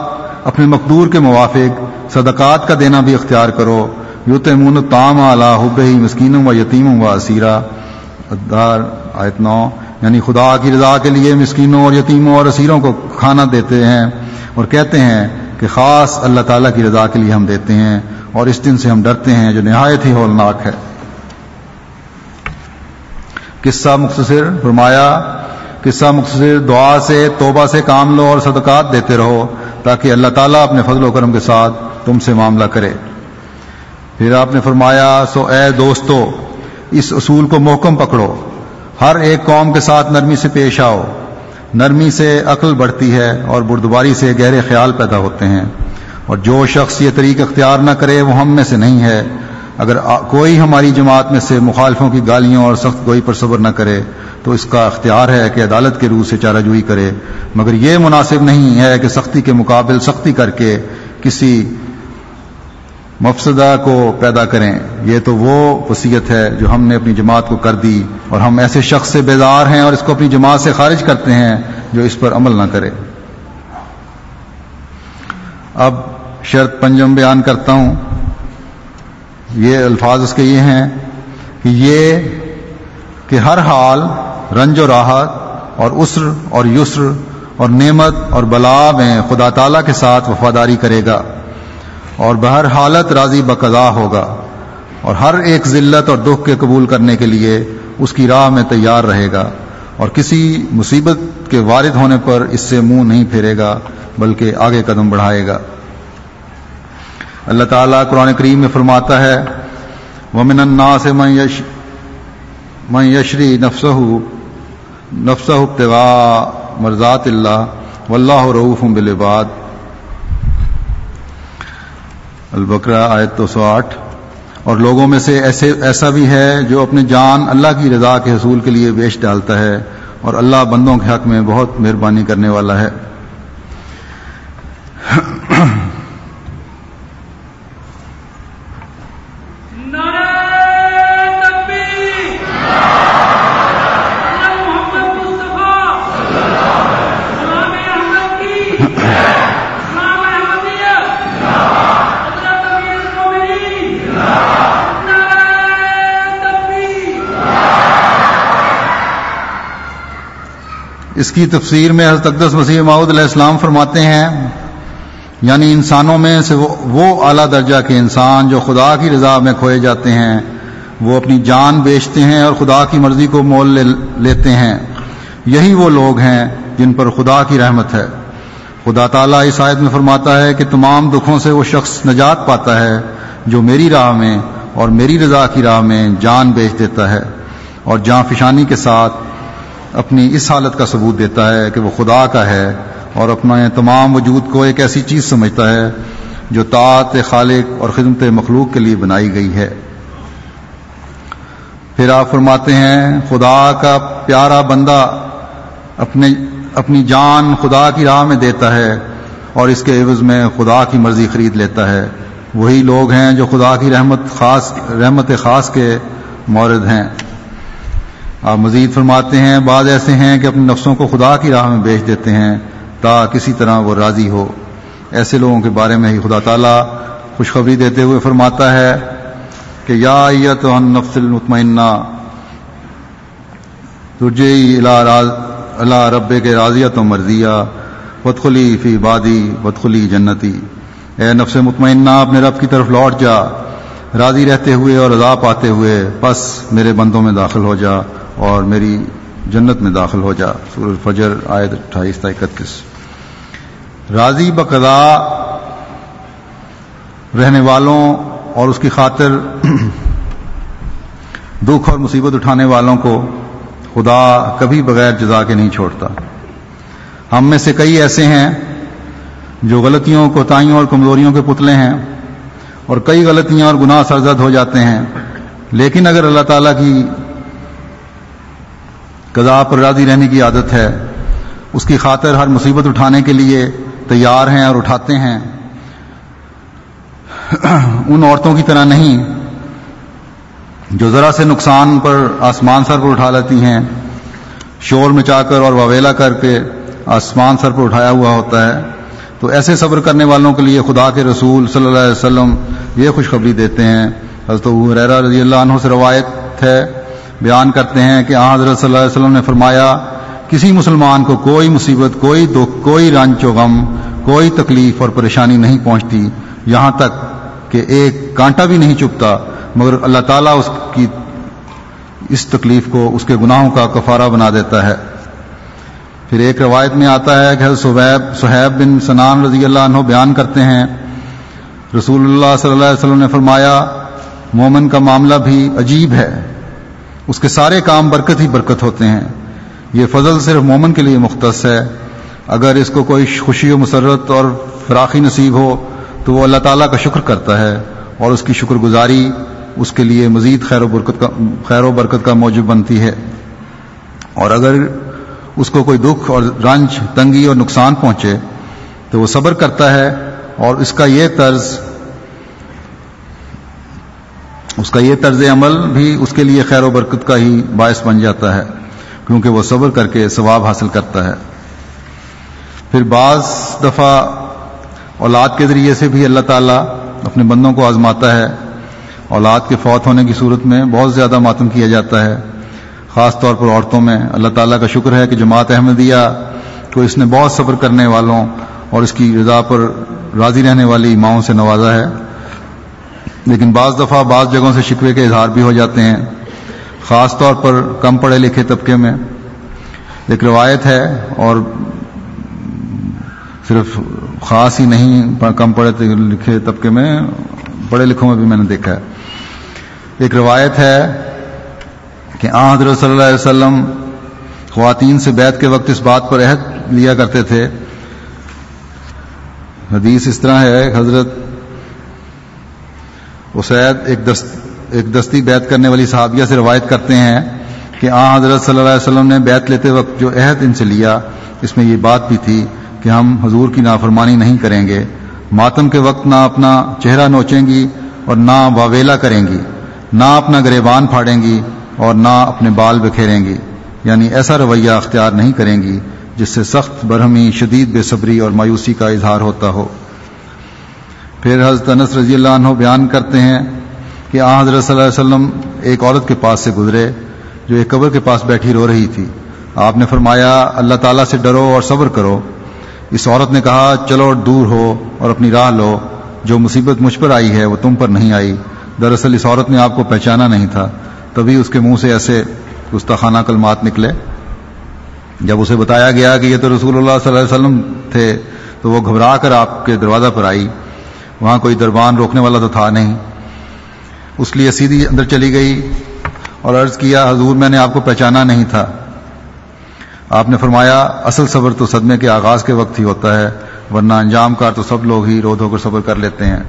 اپنے مقدور کے موافق، صدقات کا دینا بھی اختیار کرو۔ یو تمون تام اعلیٰ حب ہی مسکینوں و یتیموں و اسیرہ ادار آیت نو۔ یعنی خدا کی رضا کے لیے مسکینوں اور یتیموں اور اسیروں کو کھانا دیتے ہیں اور کہتے ہیں کہ خاص اللہ تعالیٰ کی رضا کے لیے ہم دیتے ہیں اور اس دن سے ہم ڈرتے ہیں جو نہایت ہی ہولناک ہے۔ قصہ مختصر فرمایا، قصہ مختصر دعا سے، توبہ سے کام لو اور صدقات دیتے رہو تاکہ اللہ تعالیٰ اپنے فضل و کرم کے ساتھ تم سے معاملہ کرے۔ پھر آپ نے فرمایا، سو اے دوستو، اس اصول کو محکم پکڑو۔ ہر ایک قوم کے ساتھ نرمی سے پیش آؤ۔ نرمی سے عقل بڑھتی ہے اور بردباری سے گہرے خیال پیدا ہوتے ہیں۔ اور جو شخص یہ طریق اختیار نہ کرے وہ ہم میں سے نہیں ہے۔ اگر کوئی ہماری جماعت میں سے مخالفوں کی گالیوں اور سخت گوئی پر صبر نہ کرے تو اس کا اختیار ہے کہ عدالت کے روح سے چارہ جوئی کرے۔ مگر یہ مناسب نہیں ہے کہ سختی کے مقابل سختی کر کے کسی مفسدہ کو پیدا کریں۔ یہ تو وہ وصیت ہے جو ہم نے اپنی جماعت کو کر دی اور ہم ایسے شخص سے بیدار ہیں اور اس کو اپنی جماعت سے خارج کرتے ہیں جو اس پر عمل نہ کرے۔ اب شرط پنجم بیان کرتا ہوں۔ یہ الفاظ اس کے یہ ہیں کہ یہ کہ ہر حال رنج و راحت اور عسر اور یسر اور نعمت اور بلا میں خدا تعالیٰ کے ساتھ وفاداری کرے گا۔ اور بہر حالت راضی بقضا ہوگا اور ہر ایک ذلت اور دکھ کے قبول کرنے کے لیے اس کی راہ میں تیار رہے گا اور کسی مصیبت کے وارد ہونے پر اس سے منہ نہیں پھیرے گا، بلکہ آگے قدم بڑھائے گا۔ اللہ تعالیٰ قرآن کریم میں فرماتا ہے، ومن النا سے میں یشری نفسہ نفسہ ابتغا مرضات اللہ، واللہ رعوف بالعباد۔ البقرہ آیت دو سو آٹھ۔ اور لوگوں میں سے ایسے ایسا بھی ہے جو اپنی جان اللہ کی رضا کے حصول کے لیے بیچ ڈالتا ہے اور اللہ بندوں کے حق میں بہت مہربانی کرنے والا ہے۔ اس کی تفسیر میں حضرت اقدس مسیح معود علیہ السلام فرماتے ہیں یعنی انسانوں میں سے وہ اعلیٰ درجہ کے انسان جو خدا کی رضا میں کھوئے جاتے ہیں، وہ اپنی جان بیچتے ہیں اور خدا کی مرضی کو مول لے لیتے ہیں۔ یہی وہ لوگ ہیں جن پر خدا کی رحمت ہے۔ خدا تعالیٰ اس آیت میں فرماتا ہے کہ تمام دکھوں سے وہ شخص نجات پاتا ہے جو میری راہ میں اور میری رضا کی راہ میں جان بیچ دیتا ہے اور جان فشانی کے ساتھ اپنی اس حالت کا ثبوت دیتا ہے کہ وہ خدا کا ہے اور اپنا تمام وجود کو ایک ایسی چیز سمجھتا ہے جو طاعت خالق اور خدمت مخلوق کے لیے بنائی گئی ہے۔ پھر آپ فرماتے ہیں، خدا کا پیارا بندہ اپنے، اپنی جان خدا کی راہ میں دیتا ہے اور اس کے عوض میں خدا کی مرضی خرید لیتا ہے۔ وہی لوگ ہیں جو خدا کی رحمت خاص رحمت خاص کے مورد ہیں۔ آپ مزید فرماتے ہیں، بعض ایسے ہیں کہ اپنے نفسوں کو خدا کی راہ میں بیچ دیتے ہیں تا کسی طرح وہ راضی ہو۔ ایسے لوگوں کے بارے میں ہی خدا تعالیٰ خوشخبری دیتے ہوئے فرماتا ہے کہ یا تو نفس المطمئنہ تجھے اللہ رب کے راضیت و مرضیہ بدخلی فی بادی بدخلی جنتی۔ اے نفس مطمئنہ، اپنے رب کی طرف لوٹ جا۔ راضی رہتے ہوئے اور رضا پاتے ہوئے بس میرے بندوں میں داخل ہو جا۔ اور میری جنت میں داخل ہو جا۔ سورج فجر آیت اٹھائیس تا اکتیس۔ راضی بقضا رہنے والوں اور اس کی خاطر دکھ اور مصیبت اٹھانے والوں کو خدا کبھی بغیر جزا کے نہیں چھوڑتا۔ ہم میں سے کئی ایسے ہیں جو غلطیوں، کوتاہیوں اور کمزوریوں کے پتلے ہیں اور کئی غلطیاں اور گناہ سرزد ہو جاتے ہیں۔ لیکن اگر اللہ تعالیٰ کی قضا پر راضی رہنے کی عادت ہے۔ اس کی خاطر ہر مصیبت اٹھانے کے لیے تیار ہیں اور اٹھاتے ہیں۔ ان عورتوں کی طرح نہیں، جو ذرا سے نقصان پر آسمان سر پر اٹھا لیتی ہیں۔ شور مچا کر اور واویلا کر کے آسمان سر پر اٹھایا ہوا ہوتا ہے۔ تو ایسے صبر کرنے والوں کے لیے خدا کے رسول صلی اللہ علیہ وسلم یہ خوشخبری دیتے ہیں۔ حضرت حریرہ رضی اللہ عنہ سے روایت ہے۔ بیان کرتے ہیں کہ آن حضرت صلی اللہ علیہ وسلم نے فرمایا، کسی مسلمان کو کوئی مصیبت، کوئی دکھ، کوئی رنج و غم، کوئی تکلیف اور پریشانی نہیں پہنچتی، یہاں تک کہ ایک کانٹا بھی نہیں چپتا مگر اللہ تعالیٰ اس کی، اس تکلیف کو، اس کے گناہوں کا کفارہ بنا دیتا ہے۔ پھر ایک روایت میں آتا ہے کہ صہیب صہیب بن سنان رضی اللہ عنہ بیان کرتے ہیں، رسول اللہ صلی اللہ علیہ وسلم نے فرمایا، مومن کا معاملہ بھی عجیب ہے۔ اس کے سارے کام برکت ہی برکت ہوتے ہیں۔ یہ فضل صرف مومن کے لیے مختص ہے۔ اگر اس کو کوئی خوشی و مسرت اور فراخی نصیب ہو، تو وہ اللہ تعالیٰ کا شکر کرتا ہے اور اس کی شکر گزاری اس کے لیے مزید خیر و برکت کا خیر و برکت کا موجود بنتی ہے۔ اور اگر اس کو کوئی دکھ اور رنج، تنگی اور نقصان پہنچے، تو وہ صبر کرتا ہے اور اس کا یہ طرز اس کا یہ طرز عمل بھی اس کے لیے خیر و برکت کا ہی باعث بن جاتا ہے، کیونکہ وہ صبر کر کے ثواب حاصل کرتا ہے۔ پھر بعض دفعہ اولاد کے ذریعے سے بھی اللہ تعالیٰ اپنے بندوں کو آزماتا ہے۔ اولاد کے فوت ہونے کی صورت میں بہت زیادہ ماتم کیا جاتا ہے۔ خاص طور پر عورتوں میں اللہ تعالیٰ کا شکر ہے کہ جماعت احمدیہ کو اس نے بہت صبر کرنے والوں اور اس کی رضا پر راضی رہنے والی ماؤں سے نوازا ہے۔ لیکن بعض دفعہ بعض جگہوں سے شکوے کے اظہار بھی ہو جاتے ہیں، خاص طور پر کم پڑھے لکھے طبقے میں۔ ایک روایت ہے اور صرف خاص ہی نہیں، کم پڑھے لکھے طبقے میں، پڑھے لکھوں میں بھی میں نے دیکھا ہے۔ ایک روایت ہے کہ آ حضرت صلی اللہ علیہ وسلم خواتین سے بیت کے وقت اس بات پر عہد لیا کرتے تھے۔ حدیث اس طرح ہے، حضرت اسید ایک دست، ایک دستی بیت کرنے والی صحابیہ سے روایت کرتے ہیں کہ آ حضرت صلی اللہ علیہ وسلم نے بیت لیتے وقت جو عہد ان سے لیا، اس میں یہ بات بھی تھی کہ ہم حضور کی نافرمانی نہیں کریں گے، ماتم کے وقت نہ اپنا چہرہ نوچیں گی اور نہ واویلا کریں گی، نہ اپنا گریبان پھاڑیں گی اور نہ اپنے بال بکھیریں گی۔ یعنی ایسا رویہ اختیار نہیں کریں گی جس سے سخت برہمی، شدید بے صبری اور مایوسی کا اظہار ہوتا ہو۔ پھر حضرت انس رضی اللہ عنہ بیان کرتے ہیں کہ آ حضرت صلی اللہ علیہ وسلم ایک عورت کے پاس سے گزرے جو ایک قبر کے پاس بیٹھی رو رہی تھی۔ آپ نے فرمایا، اللہ تعالیٰ سے ڈرو اور صبر کرو۔ اس عورت نے کہا، چلو دور ہو اور اپنی راہ لو۔ جو مصیبت مجھ پر آئی ہے، وہ تم پر نہیں آئی۔ دراصل اس عورت نے آپ کو پہچانا نہیں تھا۔ تبھی اس کے منہ سے ایسے گستاخانہ کلمات نکلے۔ جب اسے بتایا گیا کہ یہ تو رسول اللہ صلی اللہ علیہ وسلم تھے، تو وہ گھبرا کر آپ کے دروازہ پر آئی۔ وہاں کوئی دربان روکنے والا تو تھا نہیں۔ اس لیے سیدھی اندر چلی گئی اور عرض کیا، حضور میں نے آپ کو پہچانا نہیں تھا۔ آپ نے فرمایا، اصل صبر تو صدمے کے آغاز کے وقت ہی ہوتا ہے، ورنہ انجام کار تو سب لوگ ہی رو دھو کر صبر کر لیتے ہیں۔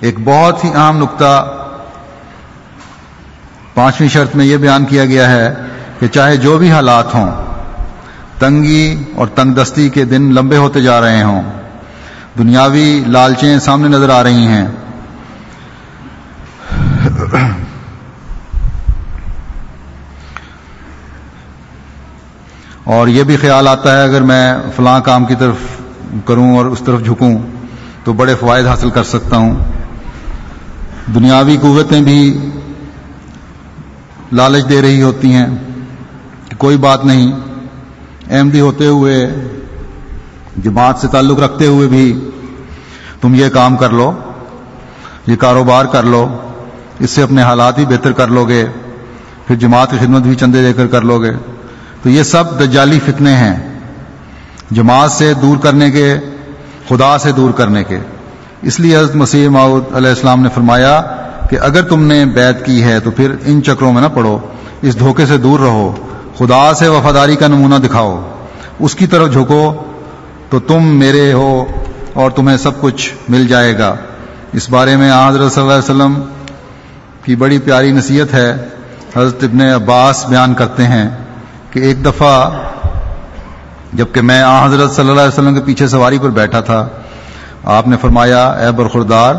ایک بہت ہی اہم نقطہ، پانچویں شرط میں یہ بیان کیا گیا ہے کہ چاہے جو بھی حالات ہوں، تنگی اور تنگ دستی کے دن لمبے ہوتے جا رہے ہوں دنیاوی لالچیں سامنے نظر آ رہی ہیں۔ اور یہ بھی خیال آتا ہے اگر میں فلاں کام کی طرف کروں اور اس طرف جھکوں تو بڑے فوائد حاصل کر سکتا ہوں۔ دنیاوی قوتیں بھی لالچ دے رہی ہوتی ہیں۔ کہ کوئی بات نہیں۔ احمدی ہوتے ہوئے جماعت سے تعلق رکھتے ہوئے بھی تم یہ کام کر لو، یہ کاروبار کر لو، اس سے اپنے حالات بھی بہتر کر لو گے، پھر جماعت کی خدمت بھی چندے دے کر کر لو گے۔ تو یہ سب دجالی فتنے ہیں، جماعت سے دور کرنے کے، خدا سے دور کرنے کے۔ اس لیے حضرت مسیح معود علیہ السلام نے فرمایا کہ اگر تم نے بیت کی ہے تو پھر ان چکروں میں نہ پڑو، اس دھوکے سے دور رہو، خدا سے وفاداری کا نمونہ دکھاؤ، اس کی طرف جھکو تو تم میرے ہو اور تمہیں سب کچھ مل جائے گا۔ اس بارے میں حضرت صلی اللہ علیہ وسلم کی بڑی پیاری نصیحت ہے۔ حضرت ابن عباس بیان کرتے ہیں کہ ایک دفعہ جبکہ میں آ حضرت صلی اللہ علیہ وسلم کے پیچھے سواری پر بیٹھا تھا، آپ نے فرمایا، اے برخوردار،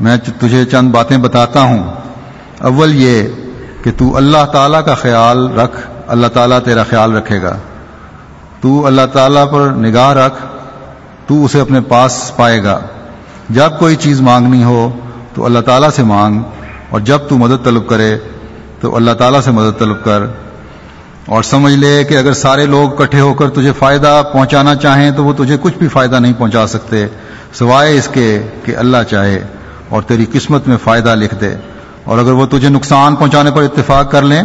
میں تجھے چند باتیں بتاتا ہوں۔ اول یہ کہ تو اللہ تعالیٰ کا خیال رکھ، اللہ تعالیٰ تیرا خیال رکھے گا۔ تو اللہ تعالیٰ پر نگاہ رکھ، تو اسے اپنے پاس پائے گا۔ جب کوئی چیز مانگنی ہو، تو اللہ تعالیٰ سے مانگ، اور جب تو مدد طلب کرے، تو اللہ تعالیٰ سے مدد طلب کر۔ اور سمجھ لے کہ اگر سارے لوگ اکٹھے ہو کر تجھے فائدہ پہنچانا چاہیں، تو وہ تجھے کچھ بھی فائدہ نہیں پہنچا سکتے، سوائے اس کے کہ اللہ چاہے اور تیری قسمت میں فائدہ لکھ دے۔ اور اگر وہ تجھے نقصان پہنچانے پر اتفاق کر لیں،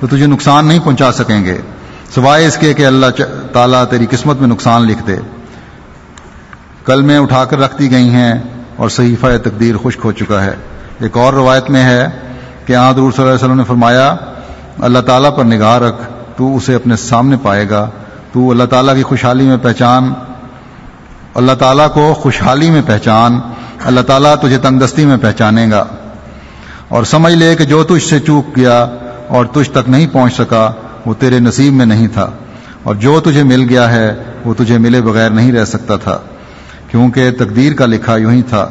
تو تجھے نقصان نہیں پہنچا سکیں گے۔ سوائے اس کے کہ اللہ تعالیٰ تیری قسمت میں نقصان لکھ دے کل میں اٹھا کر رکھ دی گئی ہیں اور صحیفہ تقدیر خشک ہو چکا ہے۔ ایک اور روایت میں ہے کہ آدور صلی اللہ علیہ وسلم نے فرمایا، اللہ تعالیٰ پر نگاہ رکھ، تو اسے اپنے سامنے پائے گا۔ تو اللہ تعالیٰ کی خوشحالی میں پہچان۔ اللہ تعالیٰ کو خوشحالی میں پہچان۔ اللہ تعالیٰ تجھے تنگ دستی میں پہچانے گا۔ اور سمجھ لے کہ جو تجھ سے چوک گیا اور تجھ تک نہیں پہنچ سکا وہ تیرے نصیب میں نہیں تھا۔ اور جو تجھے مل گیا ہے، وہ تجھے ملے بغیر نہیں رہ سکتا تھا۔ کیونکہ تقدیر کا لکھا یوں ہی تھا۔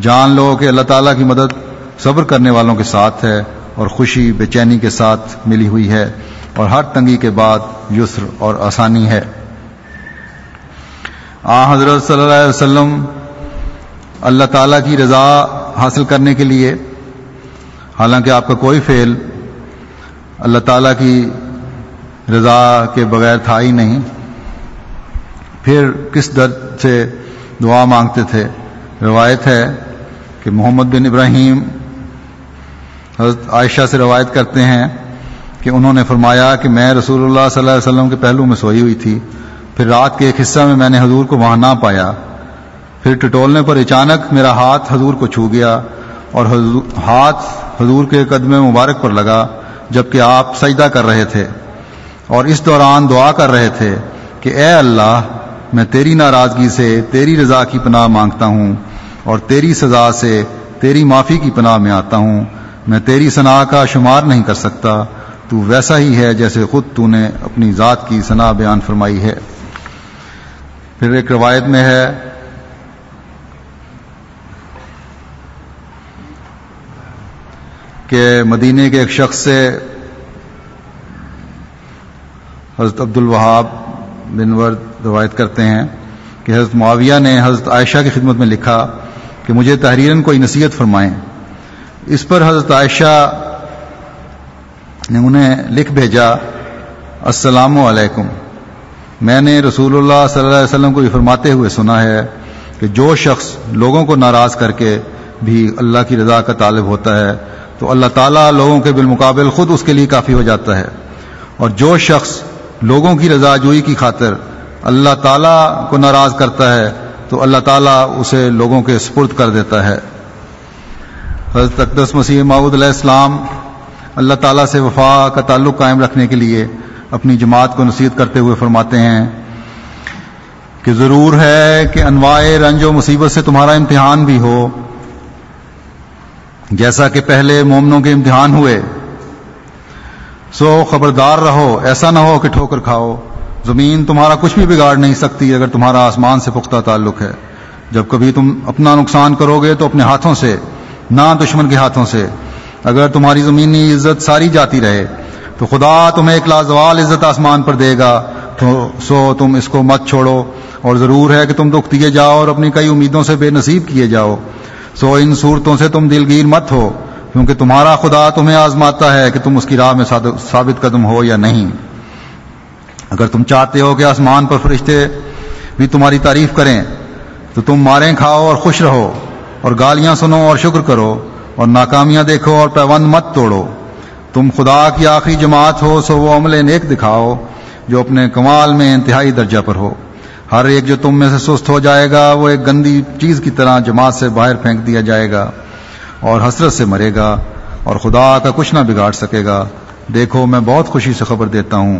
جان لو کہ اللہ تعالیٰ کی مدد صبر کرنے والوں کے ساتھ ہے اور خوشی بے چینی کے ساتھ ملی ہوئی ہے۔ اور ہر تنگی کے بعد یسر اور آسانی ہے۔ آ حضرت صلی اللہ علیہ وسلم، اللہ تعالیٰ کی رضا حاصل کرنے کے لیے۔ حالانکہ آپ کا کوئی فعل اللہ تعالیٰ کی رضا کے بغیر تھا ہی نہیں۔ پھر کس درد سے دعا مانگتے تھے؟ روایت ہے کہ محمد بن ابراہیم حضرت عائشہ سے روایت کرتے ہیں کہ انہوں نے فرمایا کہ میں رسول اللہ صلی اللہ علیہ وسلم کے پہلو میں سوئی ہوئی تھی۔ پھر رات کے ایک حصہ میں میں نے حضور کو وہاں نہ پایا۔ پھر ٹٹولنے پر اچانک میرا ہاتھ حضور کو چھو گیا اور حضور ہاتھ حضور کے قدم مبارک پر لگا جبکہ آپ سجدہ کر رہے تھے۔ اور اس دوران دعا کر رہے تھے کہ اے اللہ، میں تیری ناراضگی سے تیری رضا کی پناہ مانگتا ہوں اور تیری سزا سے تیری معافی کی پناہ میں آتا ہوں۔ میں تیری صنع کا شمار نہیں کر سکتا۔ تو ویسا ہی ہے جیسے خود تو نے اپنی ذات کی صنع بیان فرمائی ہے۔ پھر ایک روایت میں ہے، کہ مدینے کے ایک شخص سے حضرت عبد الوہاب بن ورد روایت کرتے ہیں کہ حضرت معاویہ نے حضرت عائشہ کی خدمت میں لکھا کہ مجھے تحریراً کوئی نصیحت فرمائیں۔ اس پر حضرت عائشہ نے انہیں لکھ بھیجا، السلام علیکم۔ میں نے رسول اللہ صلی اللہ علیہ وسلم کو یہ فرماتے ہوئے سنا ہے کہ جو شخص لوگوں کو ناراض کر کے بھی اللہ کی رضا کا طالب ہوتا ہے، تو اللہ تعالیٰ لوگوں کے بالمقابل خود اس کے لیے کافی ہو جاتا ہے۔ اور جو شخص لوگوں کی رضا جوئی کی خاطر اللہ تعالیٰ کو ناراض کرتا ہے، تو اللہ تعالیٰ اسے لوگوں کے سپرد کر دیتا ہے۔ حضرت اقدس مسیح معود علیہ السلام اللہ تعالیٰ سے وفا کا تعلق قائم رکھنے کے لیے اپنی جماعت کو نصیحت کرتے ہوئے فرماتے ہیں کہ ضرور ہے کہ انواع رنج و مصیبت سے تمہارا امتحان بھی ہو۔ جیسا کہ پہلے مومنوں کے امتحان ہوئے سو خبردار رہو، ایسا نہ ہو کہ ٹھوکر کھاؤ۔ زمین تمہارا کچھ بھی بگاڑ نہیں سکتی اگر تمہارا آسمان سے پختہ تعلق ہے۔ جب کبھی تم اپنا نقصان کرو گے تو اپنے ہاتھوں سے، نہ دشمن کے ہاتھوں سے۔ اگر تمہاری زمینی عزت ساری جاتی رہے، تو خدا تمہیں ایک لازوال عزت آسمان پر دے گا۔ تو سو تم اس کو مت چھوڑو۔ اور ضرور ہے کہ تم دکھ دیے جاؤ اور اپنی کئی امیدوں سے بے نصیب کیے جاؤ۔ سو ان صورتوں سے تم دلگیر مت ہو۔ کیونکہ تمہارا خدا تمہیں آزماتا ہے کہ تم اس کی راہ میں ثابت قدم ہو یا نہیں۔ اگر تم چاہتے ہو کہ آسمان پر فرشتے بھی تمہاری تعریف کریں، تو تم ماریں کھاؤ اور خوش رہو، اور گالیاں سنو اور شکر کرو، اور ناکامیاں دیکھو اور پیوند مت توڑو۔ تم خدا کی آخری جماعت ہو، سو وہ عمل نیک دکھاؤ جو اپنے کمال میں انتہائی درجہ پر ہو۔ ہر ایک جو تم میں سے سست ہو جائے گا، وہ ایک گندی چیز کی طرح جماعت سے باہر پھینک دیا جائے گا۔ اور حسرت سے مرے گا اور خدا کا کچھ نہ بگاڑ سکے گا۔ دیکھو، میں بہت خوشی سے خبر دیتا ہوں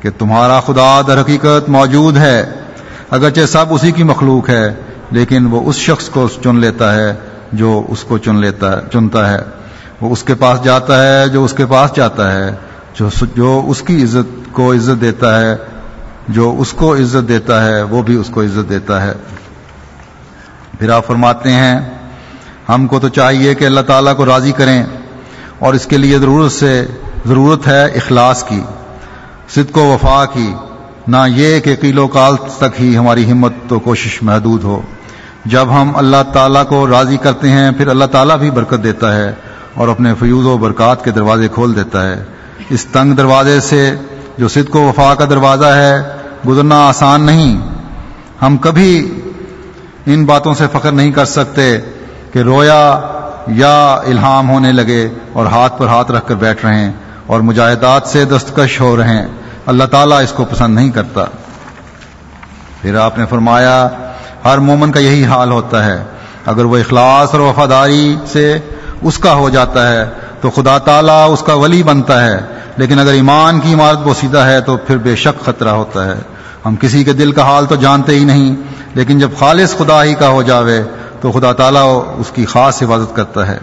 کہ تمہارا خدا در حقیقت موجود ہے۔ اگرچہ سب اسی کی مخلوق ہے، لیکن وہ اس شخص کو چن لیتا ہے جو اس کو چن لیتا ہے چنتا ہے۔ وہ اس کے پاس جاتا ہے جو اس کے پاس جاتا ہے، جو جو اس کی عزت کو عزت دیتا ہے، جو اس کو عزت دیتا ہے، وہ بھی اس کو عزت دیتا ہے۔ پھر آپ فرماتے ہیں ہم کو تو چاہیے کہ اللہ تعالیٰ کو راضی کریں اور اس کے لیے ضرورت سے ضرورت ہے اخلاص کی، صدق و وفا کی، نہ یہ کہ قیل و کال تک ہی ہماری ہمت تو کوشش محدود ہو۔ جب ہم اللہ تعالیٰ کو راضی کرتے ہیں، پھر اللہ تعالیٰ بھی برکت دیتا ہے اور اپنے فیوز و برکات کے دروازے کھول دیتا ہے۔ اس تنگ دروازے سے جو صدق و وفا کا دروازہ ہے، گزرنا آسان نہیں۔ ہم کبھی ان باتوں سے فخر نہیں کر سکتے۔ کہ رویا یا الہام ہونے لگے اور ہاتھ پر ہاتھ رکھ کر بیٹھ رہے ہیں اور مجاہدات سے دستکش ہو رہے ہیں، اللہ تعالیٰ اس کو پسند نہیں کرتا۔ پھر آپ نے فرمایا، ہر مومن کا یہی حال ہوتا ہے۔ اگر وہ اخلاص اور وفاداری سے اس کا ہو جاتا ہے، تو خدا تعالیٰ اس کا ولی بنتا ہے۔ لیکن اگر ایمان کی عمارت بوسیدہ ہے، تو پھر بے شک خطرہ ہوتا ہے۔ ہم کسی کے دل کا حال تو جانتے ہی نہیں، لیکن جب خالص خدا ہی کا ہو جاوے تو خدا تعالیٰ اس کی خاص حفاظت کرتا ہے۔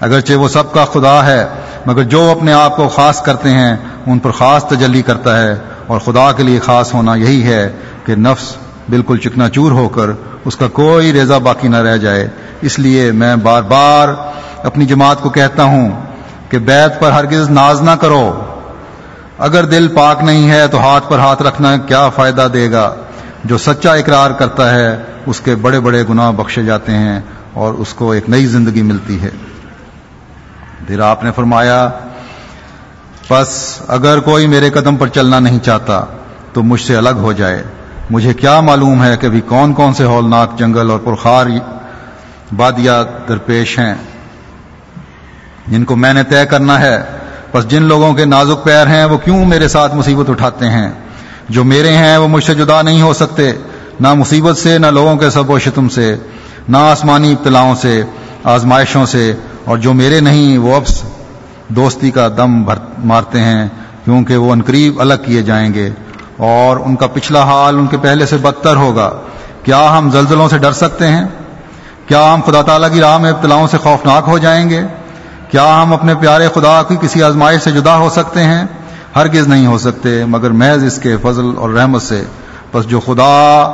اگرچہ وہ سب کا خدا ہے، مگر جو اپنے آپ کو خاص کرتے ہیں، ان پر خاص تجلی کرتا ہے۔ اور خدا کے لیے خاص ہونا یہی ہے کہ نفس بالکل چکنا چور ہو کر اس کا کوئی ریزا باقی نہ رہ جائے۔ اس لیے میں بار بار اپنی جماعت کو کہتا ہوں کہ بیت پر ہرگز ناز نہ کرو۔ اگر دل پاک نہیں ہے تو ہاتھ پر ہاتھ رکھنا کیا فائدہ دے گا؟ جو سچا اقرار کرتا ہے، اس کے بڑے بڑے گناہ بخشے جاتے ہیں اور اس کو ایک نئی زندگی ملتی ہے۔ پھر آپ نے فرمایا بس اگر کوئی میرے قدم پر چلنا نہیں چاہتا، تو مجھ سے الگ ہو جائے۔ مجھے کیا معلوم ہے کہ بھی کون کون سے ہولناک جنگل اور پرخار بادیا درپیش ہیں۔ جن کو میں نے طے کرنا ہے بس جن لوگوں کے نازک پیر ہیں، وہ کیوں میرے ساتھ مصیبت اٹھاتے ہیں؟ جو میرے ہیں وہ مجھ سے جدا نہیں ہو سکتے، نہ مصیبت سے، نہ لوگوں کے سب و شتم سے، نہ آسمانی ابتلاؤں سے، آزمائشوں سے، اور جو میرے نہیں، وہ اب دوستی کا دم بھر مارتے ہیں، کیونکہ وہ انقریب الگ کیے جائیں گے۔ اور ان کا پچھلا حال ان کے پہلے سے بدتر ہوگا۔ کیا ہم زلزلوں سے ڈر سکتے ہیں؟ کیا ہم خدا تعالیٰ کی راہ میں ابتلاؤں سے خوفناک ہو جائیں گے؟ کیا ہم اپنے پیارے خدا کی کسی آزمائش سے جدا ہو سکتے ہیں؟ ہرگز نہیں ہو سکتے، مگر محض اس کے فضل اور رحمت سے۔ بس جو خدا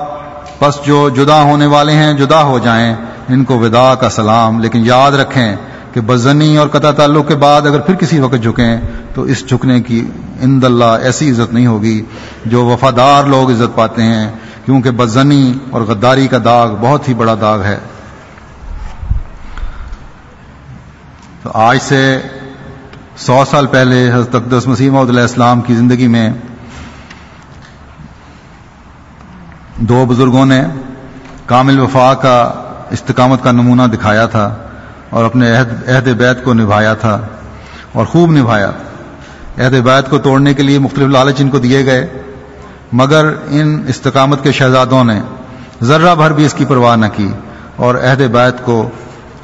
بس جو جدا ہونے والے ہیں، جدا ہو جائیں، ان کو ودا کا سلام۔ لیکن یاد رکھیں کہ بزنی اور قطع تعلق کے بعد اگر پھر کسی وقت جھکیں، تو اس جھکنے کی اند اللہ ایسی عزت نہیں ہوگی جو وفادار لوگ عزت پاتے ہیں، کیونکہ بزنی اور غداری کا داغ بہت ہی بڑا داغ ہے۔ تو آج سے سو سال پہلے حضرت اقدس مسیم علیہ السلام کی زندگی میں دو بزرگوں نے کامل وفا کا، استقامت کا نمونہ دکھایا تھا اور اپنے عہد عہد بیت کو نبھایا تھا اور خوب نبھایا۔ عہد بیت کو توڑنے کے لیے مختلف لالچ ان کو دیے گئے، مگر ان استقامت کے شہزادوں نے ذرہ بھر بھی اس کی پرواہ نہ کی اور عہد بیت کو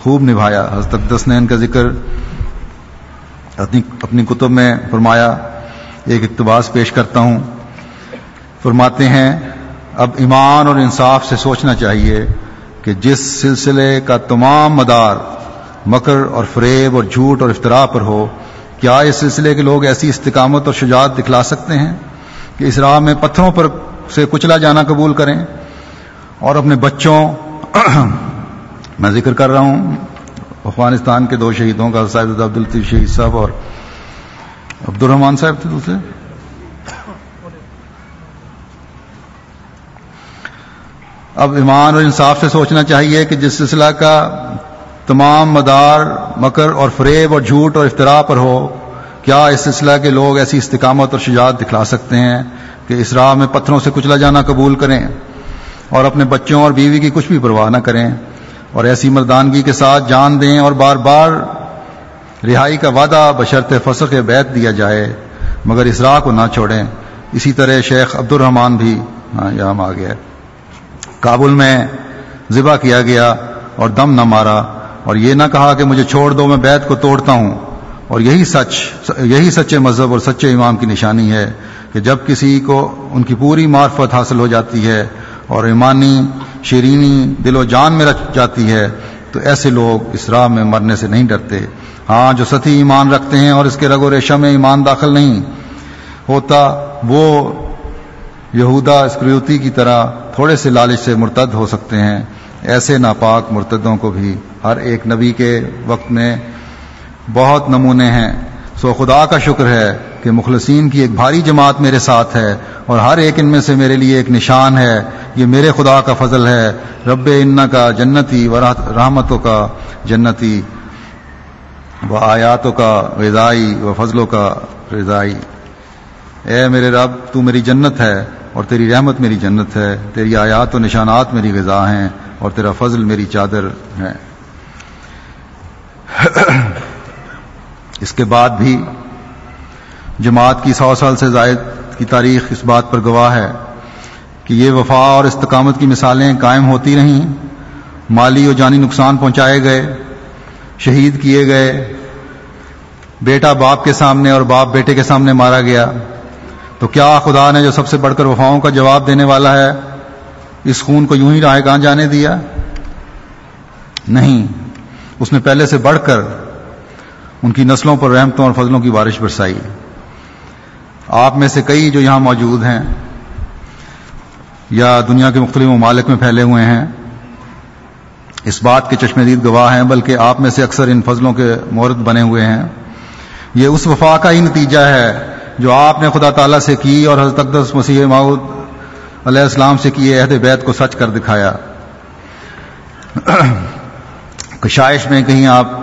خوب نبھایا۔ حضرت اقدس نے ان کا ذکر اپنی اپنی کتب میں فرمایا، ایک اقتباس پیش کرتا ہوں۔ فرماتے ہیں، اب ایمان اور انصاف سے سوچنا چاہیے کہ جس سلسلے کا تمام مدار مکر اور فریب اور جھوٹ اور افطرا پر ہو، کیا اس سلسلے کے لوگ ایسی استقامت اور شجاعت دکھلا سکتے ہیں کہ اس راہ میں پتھروں پر سے کچلا جانا قبول کریں؟ اور اپنے بچوں، میں ذکر کر رہا ہوں افغانستان کے دو شہیدوں کا صاحب عبد الطیف شہید صاحب اور عبد الرحمان صاحب تھے دوسرے؟ اب ایمان اور انصاف سے سوچنا چاہیے کہ جس سلسلہ کا تمام مدار، مکر اور فریب اور جھوٹ اور افطرا پر ہو، کیا اس سلسلہ کے لوگ ایسی استقامت اور شجاعت دکھلا سکتے ہیں کہ اس راہ میں پتھروں سے کچلا جانا قبول کریں اور اپنے بچوں اور بیوی کی کچھ بھی پرواہ نہ کریں؟ اور ایسی مردانگی کے ساتھ جان دیں اور بار بار رہائی کا وعدہ بشرط فسق بیت دیا جائے، مگر اس راہ کو نہ چھوڑیں۔ اسی طرح شیخ عبد الرحمان بھی ہاں یہاں آ گیا کابل میں ذبح کیا گیا اور دم نہ مارا، اور یہ نہ کہا کہ مجھے چھوڑ دو، میں بیت کو توڑتا ہوں۔ اور یہی سچ، یہی سچے مذہب اور سچے امام کی نشانی ہے کہ جب کسی کو ان کی پوری معرفت حاصل ہو جاتی ہے اور ایمانی شیرینی دل و جان میں رچ جاتی ہے، تو ایسے لوگ اس راہ میں مرنے سے نہیں ڈرتے۔ ہاں جو ستی ایمان رکھتے ہیں اور اس کے رگ و ریشم میں ایمان داخل نہیں ہوتا، وہ یہودا اسکریوتی کی طرح تھوڑے سے لالچ سے مرتد ہو سکتے ہیں۔ ایسے ناپاک مرتدوں کو بھی ہر ایک نبی کے وقت میں بہت نمونے ہیں۔ سو خدا کا شکر ہے کہ مخلصین کی ایک بھاری جماعت میرے ساتھ ہے اور ہر ایک ان میں سے میرے لیے ایک نشان ہے۔ یہ میرے خدا کا فضل ہے۔ رب ان کا جنتی و رحمتوں کا جنتی و آیاتوں کا غذائی و فضلوں کا رضائی۔ اے میرے رب، تو میری جنت ہے اور تیری رحمت میری جنت ہے۔ تیری آیات و نشانات میری غذا ہیں اور تیرا فضل میری چادر ہے۔ اس کے بعد بھی جماعت کی سو سال سے زائد کی تاریخ اس بات پر گواہ ہے کہ یہ وفا اور استقامت کی مثالیں قائم ہوتی رہیں، مالی اور جانی نقصان پہنچائے گئے، شہید کیے گئے، بیٹا باپ کے سامنے اور باپ بیٹے کے سامنے مارا گیا۔ تو کیا خدا نے جو سب سے بڑھ کر وفاؤں کا جواب دینے والا ہے، اس خون کو یوں ہی راہ کہاں جانے دیا؟ نہیں۔ اس نے پہلے سے بڑھ کر ان کی نسلوں پر رحمتوں اور فضلوں کی بارش برسائی۔ آپ میں سے کئی جو یہاں موجود ہیں یا دنیا کے مختلف ممالک میں پھیلے ہوئے ہیں، اس بات کے چشمدید گواہ ہیں، بلکہ آپ میں سے اکثر ان فضلوں کے مورد بنے ہوئے ہیں۔ یہ اس وفا کا ہی نتیجہ ہے جو آپ نے خدا تعالیٰ سے کی اور حضرت اقدس مسیح معود علیہ السلام سے کیے عہد بیت کو سچ کر دکھایا۔ کشائش میں کہیں آپ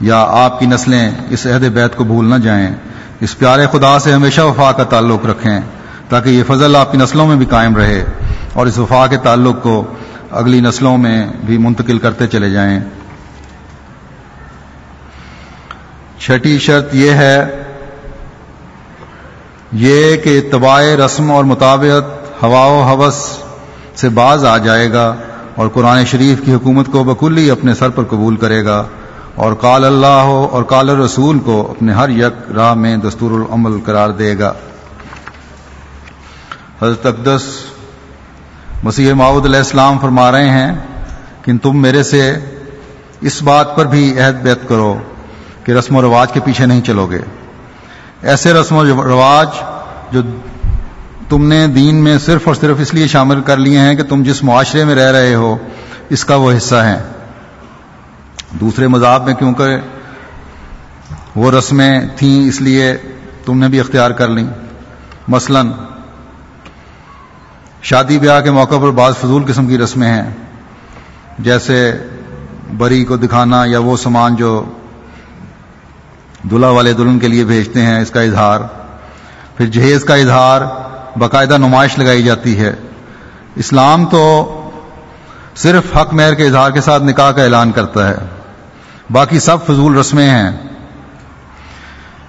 یا آپ کی نسلیں اس عہد بیت کو بھول نہ جائیں۔ اس پیارے خدا سے ہمیشہ وفا کا تعلق رکھیں تاکہ یہ فضل آپ کی نسلوں میں بھی قائم رہے اور اس وفا کے تعلق کو اگلی نسلوں میں بھی منتقل کرتے چلے جائیں۔ چھٹی شرط یہ ہے، یہ کہ اتباع رسم اور مطابقت ہوا و حوث سے باز آ جائے گا اور قرآن شریف کی حکومت کو بکلی اپنے سر پر قبول کرے گا۔ اور کال اللہ ہو اور کال رسول کو اپنے ہر یک راہ میں دستور العمل قرار دے گا۔ حضرت اقدس مسیح معود علیہ السلام فرما رہے ہیں کہ تم میرے سے اس بات پر بھی عہد بیت کرو کہ رسم و رواج کے پیچھے نہیں چلو گے۔ ایسے رسم و رواج جو تم نے دین میں صرف اور صرف اس لیے شامل کر لیے ہیں کہ تم جس معاشرے میں رہ رہے ہو، اس کا وہ حصہ ہیں۔ دوسرے مذہب میں کیونکہ وہ رسمیں تھیں، اس لیے تم نے بھی اختیار کر لیں۔ مثلا، شادی بیاہ کے موقع پر بعض فضول قسم کی رسمیں ہیں۔ جیسے بری کو دکھانا یا وہ سامان جو دلہا والے دلہن کے لیے بھیجتے ہیں، اس کا اظہار۔ پھر جہیز کا اظہار، باقاعدہ نمائش لگائی جاتی ہے۔ اسلام تو صرف حق مہر کے اظہار کے ساتھ نکاح کا اعلان کرتا ہے۔ باقی سب فضول رسمیں ہیں۔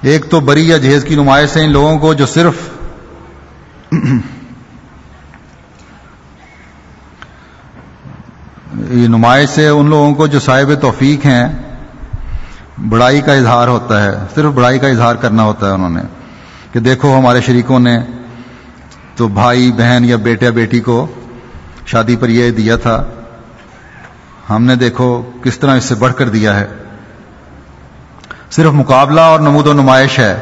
ایک تو بری یا جہیز کی نمائش ہے ان لوگوں کو جو صرف یہ نمائش سے ان لوگوں کو جو صاحب توفیق ہیں۔ بڑائی کا اظہار ہوتا ہے۔ صرف بڑائی کا اظہار کرنا ہوتا ہے انہوں نے۔ کہ دیکھو ہمارے شریکوں نے تو بھائی، بہن یا بیٹے بیٹی کو شادی پر یہ دیا تھا۔ ہم نے دیکھو کس طرح اس سے بڑھ کر دیا ہے۔ صرف مقابلہ اور نمود و نمائش ہے۔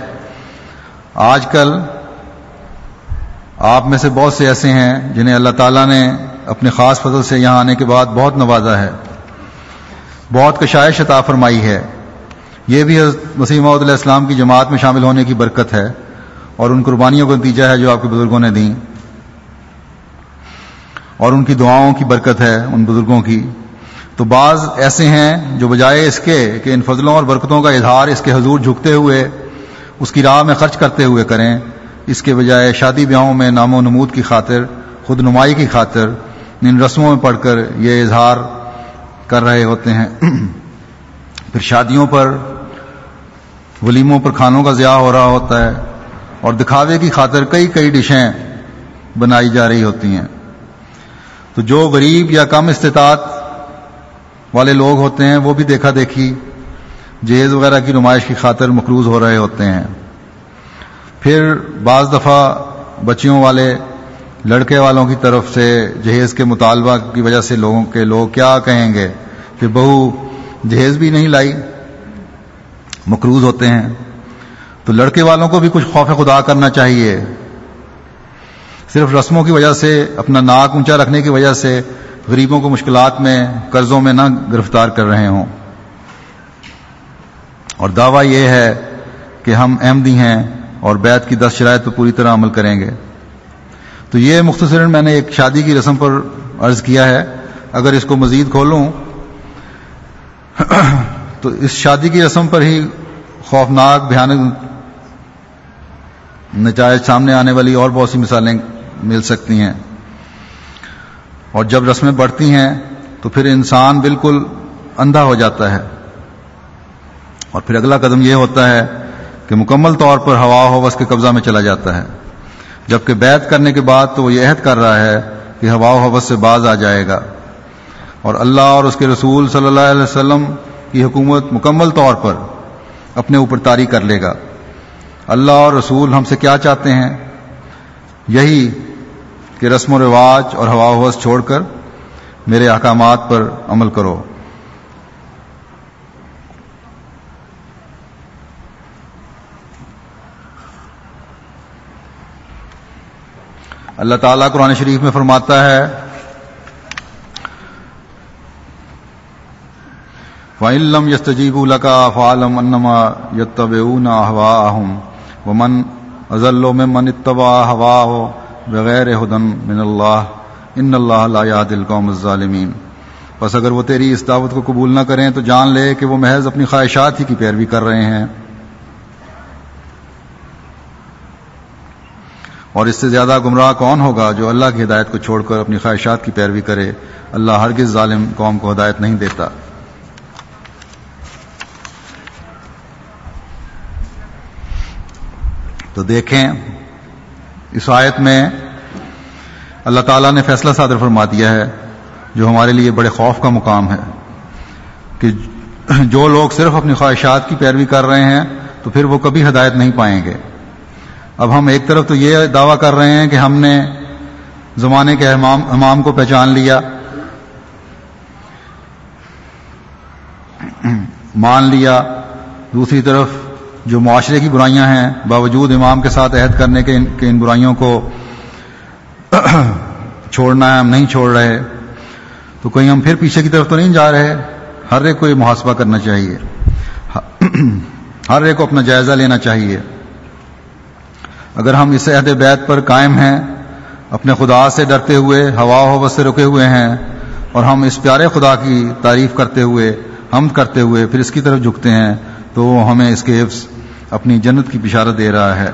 آج کل آپ میں سے بہت سے ایسے ہیں جنہیں اللہ تعالیٰ نے اپنے خاص فضل سے یہاں آنے کے بعد بہت نوازا ہے۔ بہت کشائش عطا فرمائی ہے۔ یہ بھی وسیم علیہ السلام کی جماعت میں شامل ہونے کی برکت ہے اور ان قربانیوں کا نتیجہ ہے جو آپ کے بزرگوں نے دیں۔ اور ان کی دعاؤں کی برکت ہے ان بزرگوں کی۔ تو بعض ایسے ہیں جو بجائے اس کے کہ ان فضلوں اور برکتوں کا اظہار اس کے حضور جھکتے ہوئے، اس کی راہ میں خرچ کرتے ہوئے کریں، اس کے بجائے شادی بیاہوں میں نام و نمود کی خاطر، خود نمائی کی خاطر، ان رسموں میں پڑھ کر یہ اظہار کر رہے ہوتے ہیں۔ پھر شادیوں پر، ولیموں پر کھانوں کا ضیاع ہو رہا ہوتا ہے اور دکھاوے کی خاطر کئی کئی ڈشیں بنائی جا رہی ہوتی ہیں۔ تو جو غریب یا کم استطاعت والے لوگ ہوتے ہیں، وہ بھی دیکھا دیکھی جہیز وغیرہ کی نمائش کی خاطر مقروض ہو رہے ہوتے ہیں۔ پھر بعض دفعہ بچیوں والے لڑکے والوں کی طرف سے جہیز کے مطالبہ کی وجہ سے لوگوں کے لوگ کیا کہیں گے؟ کہ بہو، جہیز بھی نہیں لائی، مقروض ہوتے ہیں۔ تو لڑکے والوں کو بھی کچھ خوف خدا کرنا چاہیے۔ صرف رسموں کی وجہ سے، اپنا ناک اونچا رکھنے کی وجہ سے غریبوں کو مشکلات میں، قرضوں میں نہ گرفتار کر رہے ہوں۔ اور دعویٰ یہ ہے کہ ہم احمدی ہیں اور بیت کی دس شرائط پر پوری طرح عمل کریں گے۔ تو یہ مختصر میں نے ایک شادی کی رسم پر عرض کیا ہے۔ اگر اس کو مزید کھولوں، تو اس شادی کی رسم پر ہی خوفناک، بھیانک نتائج سامنے آنے والی اور بہت سی مثالیں مل سکتی ہیں۔ اور جب رسمیں بڑھتی ہیں تو پھر انسان بالکل اندھا ہو جاتا ہے۔ اور پھر اگلا قدم یہ ہوتا ہے کہ مکمل طور پر ہوا ہوس کے قبضہ میں چلا جاتا ہے۔ جبکہ بیت کرنے کے بعد تو وہ یہ عہد کر رہا ہے کہ ہوا و حوث سے باز آ جائے گا۔ اور اللہ اور اس کے رسول صلی اللہ علیہ وسلم کی حکومت مکمل طور پر اپنے اوپر طاری کر لے گا۔ اللہ اور رسول ہم سے کیا چاہتے ہیں؟ یہی کہ رسم و رواج اور ہوا ہوس چھوڑ کر میرے احکامات پر عمل کرو۔ اللہ تعالیٰ قرآن شریف میں فرماتا ہے فعلم یستجیب الکا فعالم انما یتب ہوا ومن ازل میں من اتبا ہوا ہو بغیر ہدن من اللہ، ان اللہ لا یاد القوم الظالمین۔ بس اگر وہ تیری اس دعوت کو قبول نہ کریں تو جان لے کہ وہ محض اپنی خواہشات ہی کی پیروی کر رہے ہیں۔ اور اس سے زیادہ گمراہ کون ہوگا جو اللہ کی ہدایت کو چھوڑ کر اپنی خواہشات کی پیروی کرے؟ اللہ ہرگز ظالم قوم کو ہدایت نہیں دیتا۔ تو دیکھیں اس آیت میں اللہ تعالیٰ نے فیصلہ صادر فرما دیا ہے، جو ہمارے لیے بڑے خوف کا مقام ہے، کہ جو لوگ صرف اپنی خواہشات کی پیروی کر رہے ہیں، تو پھر وہ کبھی ہدایت نہیں پائیں گے۔ اب ہم ایک طرف تو یہ دعویٰ کر رہے ہیں کہ ہم نے زمانے کے امام امام کو پہچان لیا، مان لیا، دوسری طرف جو معاشرے کی برائیاں ہیں باوجود امام کے ساتھ عہد کرنے کے ان, کے ان برائیوں کو چھوڑنا ہے ہم نہیں چھوڑ رہے تو کہیں ہم پھر پیچھے کی طرف تو نہیں جا رہے۔ ہر ایک کو یہ محاسبہ کرنا چاہیے۔ ہر ایک کو اپنا جائزہ لینا چاہیے۔ اگر ہم اس عہد بیت پر قائم ہیں اپنے خدا سے ڈرتے ہوئے ہوا و سے رکے ہوئے ہیں اور ہم اس پیارے خدا کی تعریف کرتے ہوئے ہم کرتے ہوئے پھر اس کی طرف جھکتے ہیں تو وہ ہمیں اس کے حفظ اپنی جنت کی بشارت دے رہا ہے۔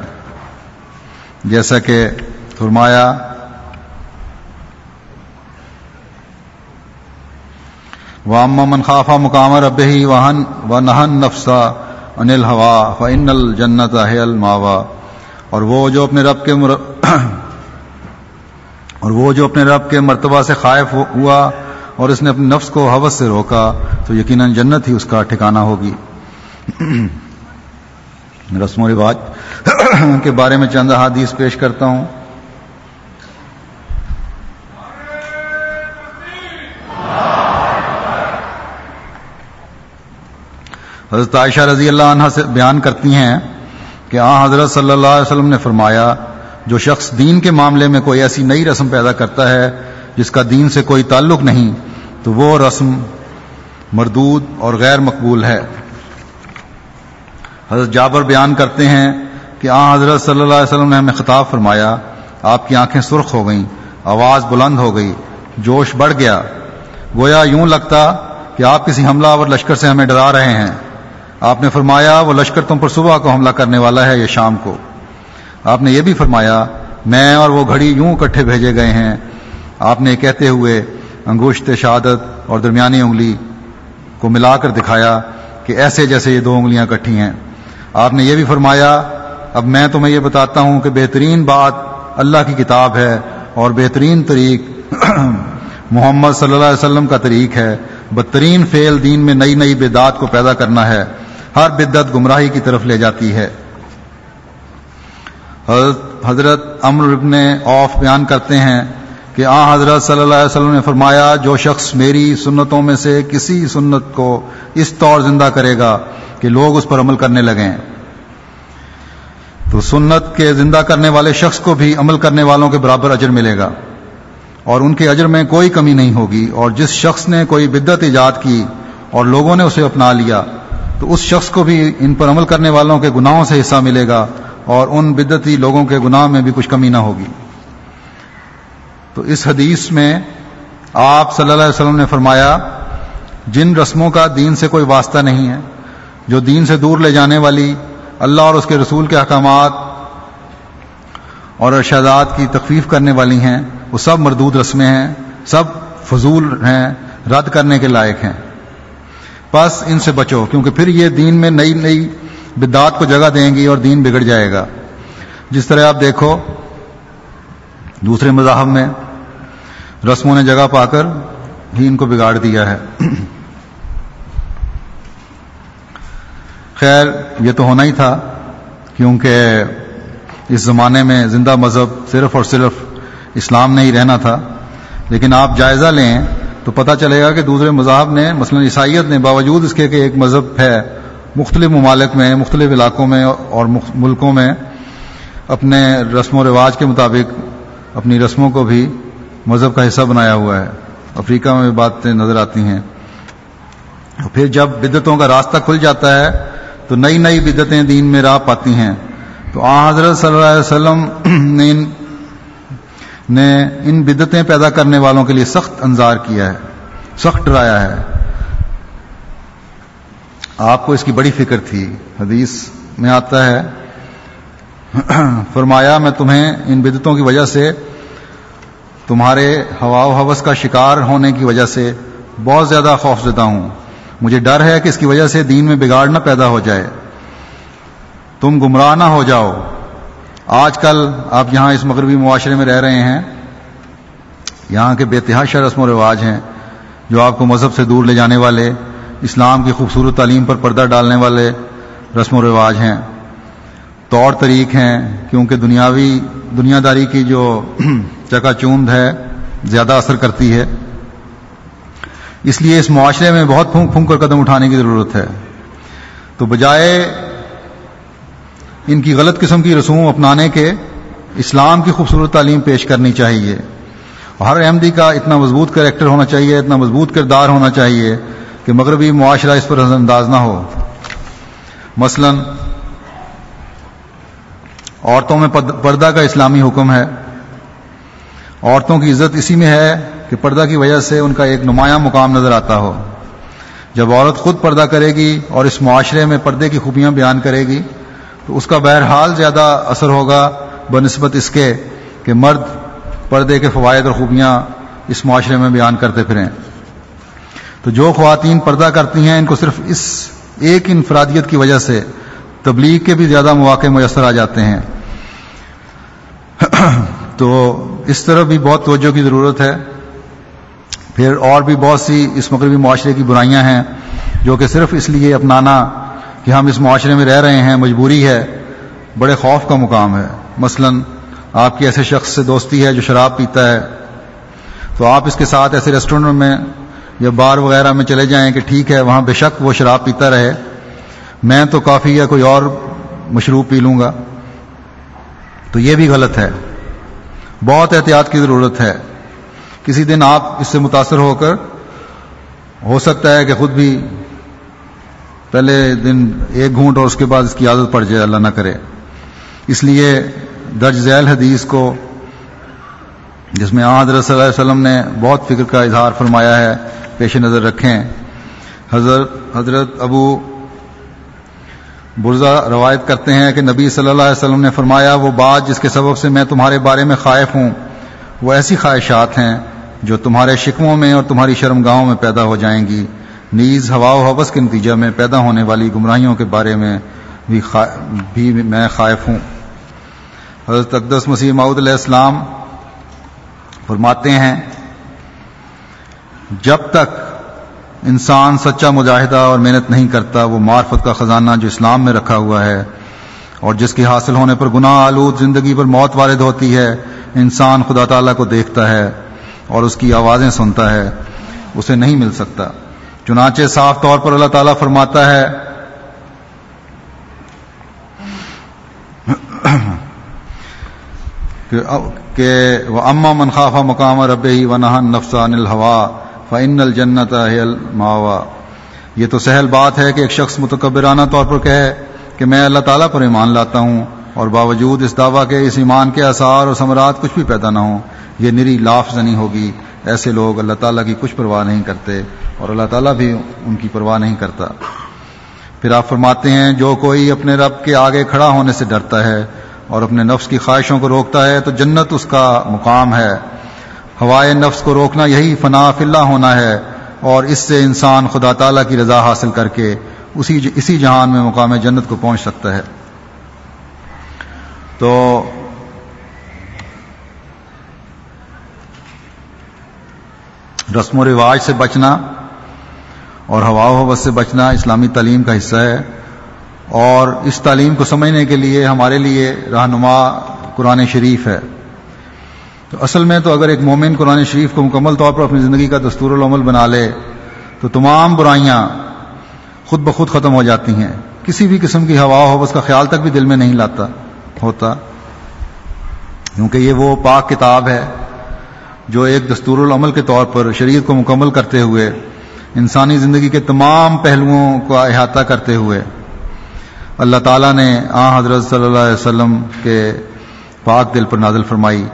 جیسا کہ فرمایا وام من خافا مقام رب ہی وہن و نہن نفسا انل ہوا فن الجنت الماوا اور وہ جو اپنے رب کے مر... اور وہ جو اپنے رب کے مرتبہ سے خائف ہوا اور اس نے اپنے نفس کو حوث سے روکا، تو یقیناً جنت ہی اس کا ٹھکانہ ہوگی۔ رسم و رواج کے بارے میں چند حادیث پیش کرتا ہوں۔ حضرت عائشہ رضی اللہ عنہ سے بیان کرتی ہیں کہ آ حضرت صلی اللہ علیہ وسلم نے فرمایا، جو شخص دین کے معاملے میں کوئی ایسی نئی رسم پیدا کرتا ہے جس کا دین سے کوئی تعلق نہیں، تو وہ رسم مردود اور غیر مقبول ہے۔ حضرت جابر بیان کرتے ہیں کہ آ حضرت صلی اللہ علیہ وسلم نے ہمیں خطاب فرمایا، آپ کی آنکھیں سرخ ہو گئیں، آواز بلند ہو گئی، جوش بڑھ گیا۔ گویا یوں لگتا کہ آپ کسی حملہ اور لشکر سے ہمیں ڈرا رہے ہیں۔ آپ نے فرمایا، وہ لشکر تم پر صبح کو حملہ کرنے والا ہے یا شام کو۔ آپ نے یہ بھی فرمایا، میں اور وہ گھڑی یوں اکٹھے بھیجے گئے ہیں۔ آپ نے کہتے ہوئے انگوشت شہادت اور درمیانی انگلی کو ملا کر دکھایا کہ ایسے جیسے یہ دو انگلیاں کٹھی ہیں۔ آپ نے یہ بھی فرمایا، اب میں تمہیں یہ بتاتا ہوں کہ بہترین بات اللہ کی کتاب ہے اور بہترین طریق محمد صلی اللہ علیہ وسلم کا طریق ہے۔ بدترین فعل دین میں نئی نئی بدعات کو پیدا کرنا ہے۔ ہر بدت گمراہی کی طرف لے جاتی ہے۔ حضرت حضرت امر ابن اوف بیان کرتے ہیں کہ آ حضرت صلی اللہ علیہ وسلم نے فرمایا، جو شخص میری سنتوں میں سے کسی سنت کو اس طور زندہ کرے گا کہ لوگ اس پر عمل کرنے لگیں۔ تو سنت کے زندہ کرنے والے شخص کو بھی عمل کرنے والوں کے برابر اجر ملے گا۔ اور ان کے اجر میں کوئی کمی نہیں ہوگی۔ اور جس شخص نے کوئی بدت ایجاد کی اور لوگوں نے اسے اپنا لیا، تو اس شخص کو بھی ان پر عمل کرنے والوں کے گناہوں سے حصہ ملے گا اور ان بدتی لوگوں کے گناہ میں بھی کچھ کمی نہ ہوگی۔ تو اس حدیث میں آپ صلی اللہ علیہ وسلم نے فرمایا، جن رسموں کا دین سے کوئی واسطہ نہیں ہے، جو دین سے دور لے جانے والی اللہ اور اس کے رسول کے احکامات اور ارشادات کی تخفیف کرنے والی ہیں، وہ سب مردود رسمیں ہیں، سب فضول ہیں، رد کرنے کے لائق ہیں۔ بس ان سے بچو، کیونکہ پھر یہ دین میں نئی نئی بدعات کو جگہ دیں گی اور دین بگڑ جائے گا۔ جس طرح آپ دیکھو، دوسرے مذاہب میں رسموں نے جگہ پا کر ہی ان کو بگاڑ دیا ہے۔ خیر، یہ تو ہونا ہی تھا، کیونکہ اس زمانے میں زندہ مذہب صرف اور صرف اسلام نے ہی رہنا تھا۔ لیکن آپ جائزہ لیں تو پتہ چلے گا کہ دوسرے مذاہب نے، مثلا عیسائیت نے باوجود اس کے کہ ایک مذہب ہے، مختلف ممالک میں، مختلف علاقوں میں اور ملکوں میں، اپنے رسم و رواج کے مطابق، اپنی رسموں کو بھی مذہب کا حصہ بنایا ہوا ہے، افریقہ میں بھی باتیں نظر آتی ہیں۔ پھر جب بدتوں کا راستہ کھل جاتا ہے، تو نئی نئی بدتیں دین میں راہ پاتی ہیں۔ تو آ حضرت صلی اللہ علیہ وسلم نے ان نے ان بدتیں پیدا کرنے والوں کے لیے سخت انظار کیا ہے، سخت ڈرایا ہے۔ آپ کو اس کی بڑی فکر تھی۔ حدیث میں آتا ہے، فرمایا، میں تمہیں ان بدتوں کی وجہ سے تمہارے ہوا و حوث کا شکار ہونے کی وجہ سے بہت زیادہ خوف زدہ ہوں۔ مجھے ڈر ہے کہ اس کی وجہ سے دین میں بگاڑ نہ پیدا ہو جائے۔ تم گمراہ نہ ہو جاؤ۔ آج کل آپ یہاں اس مغربی معاشرے میں رہ رہے ہیں۔ یہاں کے بے تحاشا رسم و رواج ہیں جو آپ کو مذہب سے دور لے جانے والے، اسلام کی خوبصورت تعلیم پر پردہ ڈالنے والے رسم و رواج ہیں۔ طور طریق ہیں، کیونکہ دنیاوی دنیا داری کی جو چکا چوند ہے، زیادہ اثر کرتی ہے۔ اس لیے اس معاشرے میں بہت پھونک پھونک کر قدم اٹھانے کی ضرورت ہے۔ تو بجائے ان کی غلط قسم کی رسوم اپنانے کے، اسلام کی خوبصورت تعلیم پیش کرنی چاہیے۔ ہر احمدی کا اتنا مضبوط کریکٹر ہونا چاہیے، اتنا مضبوط کردار ہونا چاہیے کہ مغربی معاشرہ اس پر نظر انداز نہ ہو۔ مثلا، عورتوں میں پردہ کا اسلامی حکم ہے۔ عورتوں کی عزت اسی میں ہے کہ پردہ کی وجہ سے ان کا ایک نمایاں مقام نظر آتا ہو۔ جب عورت خود پردہ کرے گی اور اس معاشرے میں پردے کی خوبیاں بیان کرے گی، تو اس کا بہرحال زیادہ اثر ہوگا بنسبت اس کے کہ مرد پردے کے فوائد اور خوبیاں اس معاشرے میں بیان کرتے پھریں۔ تو جو خواتین پردہ کرتی ہیں، ان کو صرف اس ایک انفرادیت کی وجہ سے تبلیغ کے بھی زیادہ مواقع میسر آ جاتے ہیں۔ تو اس طرح بھی بہت توجہ کی ضرورت ہے۔ پھر اور بھی بہت سی اس مغربی معاشرے کی برائیاں ہیں، جو کہ صرف اس لیے اپنانا کہ ہم اس معاشرے میں رہ رہے ہیں، مجبوری ہے، بڑے خوف کا مقام ہے۔ مثلا آپ کی ایسے شخص سے دوستی ہے جو شراب پیتا ہے، تو آپ اس کے ساتھ ایسے ریسٹورینٹ میں یا بار وغیرہ میں چلے جائیں کہ ٹھیک ہے، وہاں بے شک وہ شراب پیتا رہے۔ میں تو کافی یا کوئی اور مشروب پی لوں گا۔ تو یہ بھی غلط ہے۔ بہت احتیاط کی ضرورت ہے۔ کسی دن آپ اس سے متاثر ہو کر ہو سکتا ہے کہ خود بھی پہلے دن ایک گھونٹ اور اس کے بعد اس کی عادت پڑ جائے، اللہ نہ کرے۔ اس لیے درج ذیل حدیث کو، جس میں حضرت صلی اللہ علیہ وسلم نے بہت فکر کا اظہار فرمایا ہے، پیش نظر رکھیں۔ حضرت حضرت ابو برزہ روایت کرتے ہیں کہ نبی صلی اللہ علیہ وسلم نے فرمایا وہ بات جس کے سبب سے میں تمہارے بارے میں خائف ہوں وہ ایسی خواہشات ہیں جو تمہارے شکموں میں اور تمہاری شرمگاہوں میں پیدا ہو جائیں گی۔ نیز ہوا و حوث کے نتیجہ میں پیدا ہونے والی گمراہیوں کے بارے میں بھی, خا... بھی میں خائف ہوں۔ حضرت اقدس مسیح معود علیہ السلام فرماتے ہیں جب تک انسان سچا مجاہدہ اور محنت نہیں کرتا، وہ معرفت کا خزانہ جو اسلام میں رکھا ہوا ہے اور جس کے حاصل ہونے پر گناہ، آلود زندگی پر موت وارد ہوتی ہے، انسان خدا تعالیٰ کو دیکھتا ہے اور اس کی آوازیں سنتا ہے، اسے نہیں مل سکتا۔ چنانچہ صاف طور پر اللہ تعالیٰ فرماتا ہے، کہ وہ اما منخافہ مقام رب ہی و نہن نفسان الحوا فعن الجنت الماوا یہ تو سہل بات ہے کہ ایک شخص متکبرانہ طور پر کہے کہ میں اللہ تعالیٰ پر ایمان لاتا ہوں اور باوجود اس دعویٰ کے، اس ایمان کے اثار اور ثمرات کچھ بھی پیدا نہ ہوں، یہ نری لاف زنی ہوگی۔ ایسے لوگ اللہ تعالیٰ کی کچھ پرواہ نہیں کرتے اور اللہ تعالیٰ بھی ان کی پرواہ نہیں کرتا۔ پھر آپ فرماتے ہیں، جو کوئی اپنے رب کے آگے کھڑا ہونے سے ڈرتا ہے اور اپنے نفس کی خواہشوں کو روکتا ہے تو جنت اس کا مقام ہے۔ ہوائے نفس کو روکنا یہی فنا فلّہ ہونا ہے اور اس سے انسان خدا تعالیٰ کی رضا حاصل کر کے اسی اسی جہان میں مقام جنت کو پہنچ سکتا ہے۔ تو رسم و رواج سے بچنا اور ہوا و حوث سے بچنا اسلامی تعلیم کا حصہ ہے۔ اور اس تعلیم کو سمجھنے کے لیے ہمارے لیے رہنما قرآن شریف ہے۔ تو اصل میں تو اگر ایک مومن قرآن شریف کو مکمل طور پر اپنی زندگی کا دستور العمل بنا لے، تو تمام برائیاں خود بخود ختم ہو جاتی ہیں۔ کسی بھی قسم کی ہوا ہو اس کا خیال تک بھی دل میں نہیں لاتا، ہوتا۔ کیونکہ یہ وہ پاک کتاب ہے جو ایک دستور العمل کے طور پر شریعت کو مکمل کرتے ہوئے، انسانی زندگی کے تمام پہلوؤں کا احاطہ کرتے ہوئے اللہ تعالیٰ نے آ حضرت صلی اللہ علیہ وسلم کے پاک دل پر نازل فرمائی۔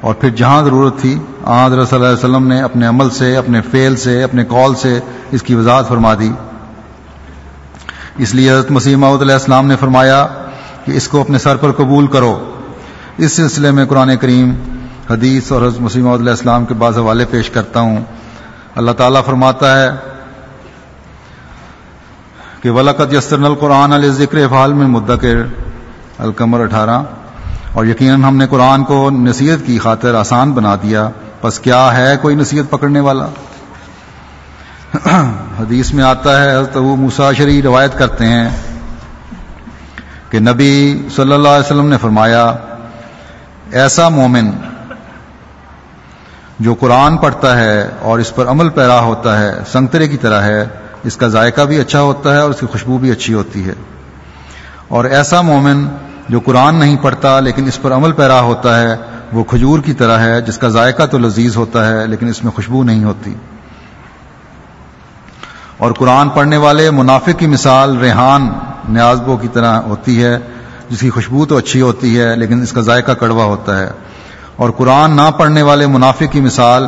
اور پھر جہاں ضرورت تھی آ صلی اللہ علیہ وسلم نے اپنے عمل سے، اپنے فعل سے، اپنے کال سے اس کی وضاحت فرما دی۔ اس لیے حضرت مسیح محدود علیہ السلام نے فرمایا کہ اس کو اپنے سر پر قبول کرو۔ اس سلسلے میں قرآن کریم، حدیث اور حضرت مسیح محدود علیہ السلام کے بعض حوالے پیش کرتا ہوں۔ اللہ تعالیٰ فرماتا ہے کہ ولاقت یسر القرآن علیہ ذکر فعال میں مدکر القمر اٹھارہ۔ اور یقیناً ہم نے قرآن کو نصیحت کی خاطر آسان بنا دیا۔ بس کیا ہے کوئی نصیحت پکڑنے والا؟ حدیث میں آتا ہے، حضرت ابو مساشری روایت کرتے ہیں کہ نبی صلی اللہ علیہ وسلم نے فرمایا، ایسا مومن جو قرآن پڑھتا ہے اور اس پر عمل پیرا ہوتا ہے، سنگترے کی طرح ہے، اس کا ذائقہ بھی اچھا ہوتا ہے اور اس کی خوشبو بھی اچھی ہوتی ہے۔ اور ایسا مومن جو قرآن نہیں پڑھتا لیکن اس پر عمل پیرا ہوتا ہے، وہ کھجور کی طرح ہے، جس کا ذائقہ تو لذیذ ہوتا ہے، لیکن اس میں خوشبو نہیں ہوتی۔ اور قرآن پڑھنے والے منافق کی مثال ریحان نیازبوں کی طرح ہوتی ہے، جس کی خوشبو تو اچھی ہوتی ہے، لیکن اس کا ذائقہ کڑوا ہوتا ہے۔ اور قرآن نہ پڑھنے والے منافق کی مثال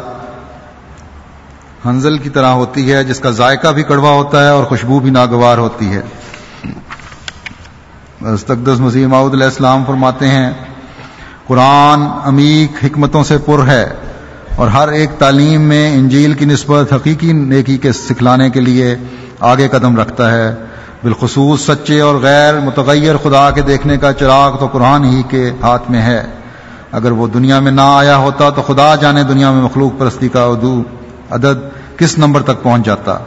حنزل کی طرح ہوتی ہے، جس کا ذائقہ بھی کڑوا ہوتا ہے اور خوشبو بھی ناگوار ہوتی ہے۔ تقدس مسیح ماؤد علیہ السلام فرماتے ہیں، قرآن عمیق حکمتوں سے پر ہے اور ہر ایک تعلیم میں انجیل کی نسبت حقیقی نیکی کے سکھلانے کے لیے آگے قدم رکھتا ہے۔ بالخصوص سچے اور غیر متغیر خدا کے دیکھنے کا چراغ تو قرآن ہی کے ہاتھ میں ہے۔ اگر وہ دنیا میں نہ آیا ہوتا تو خدا جانے دنیا میں مخلوق پرستی کا اردو عدد کس نمبر تک پہنچ جاتا؟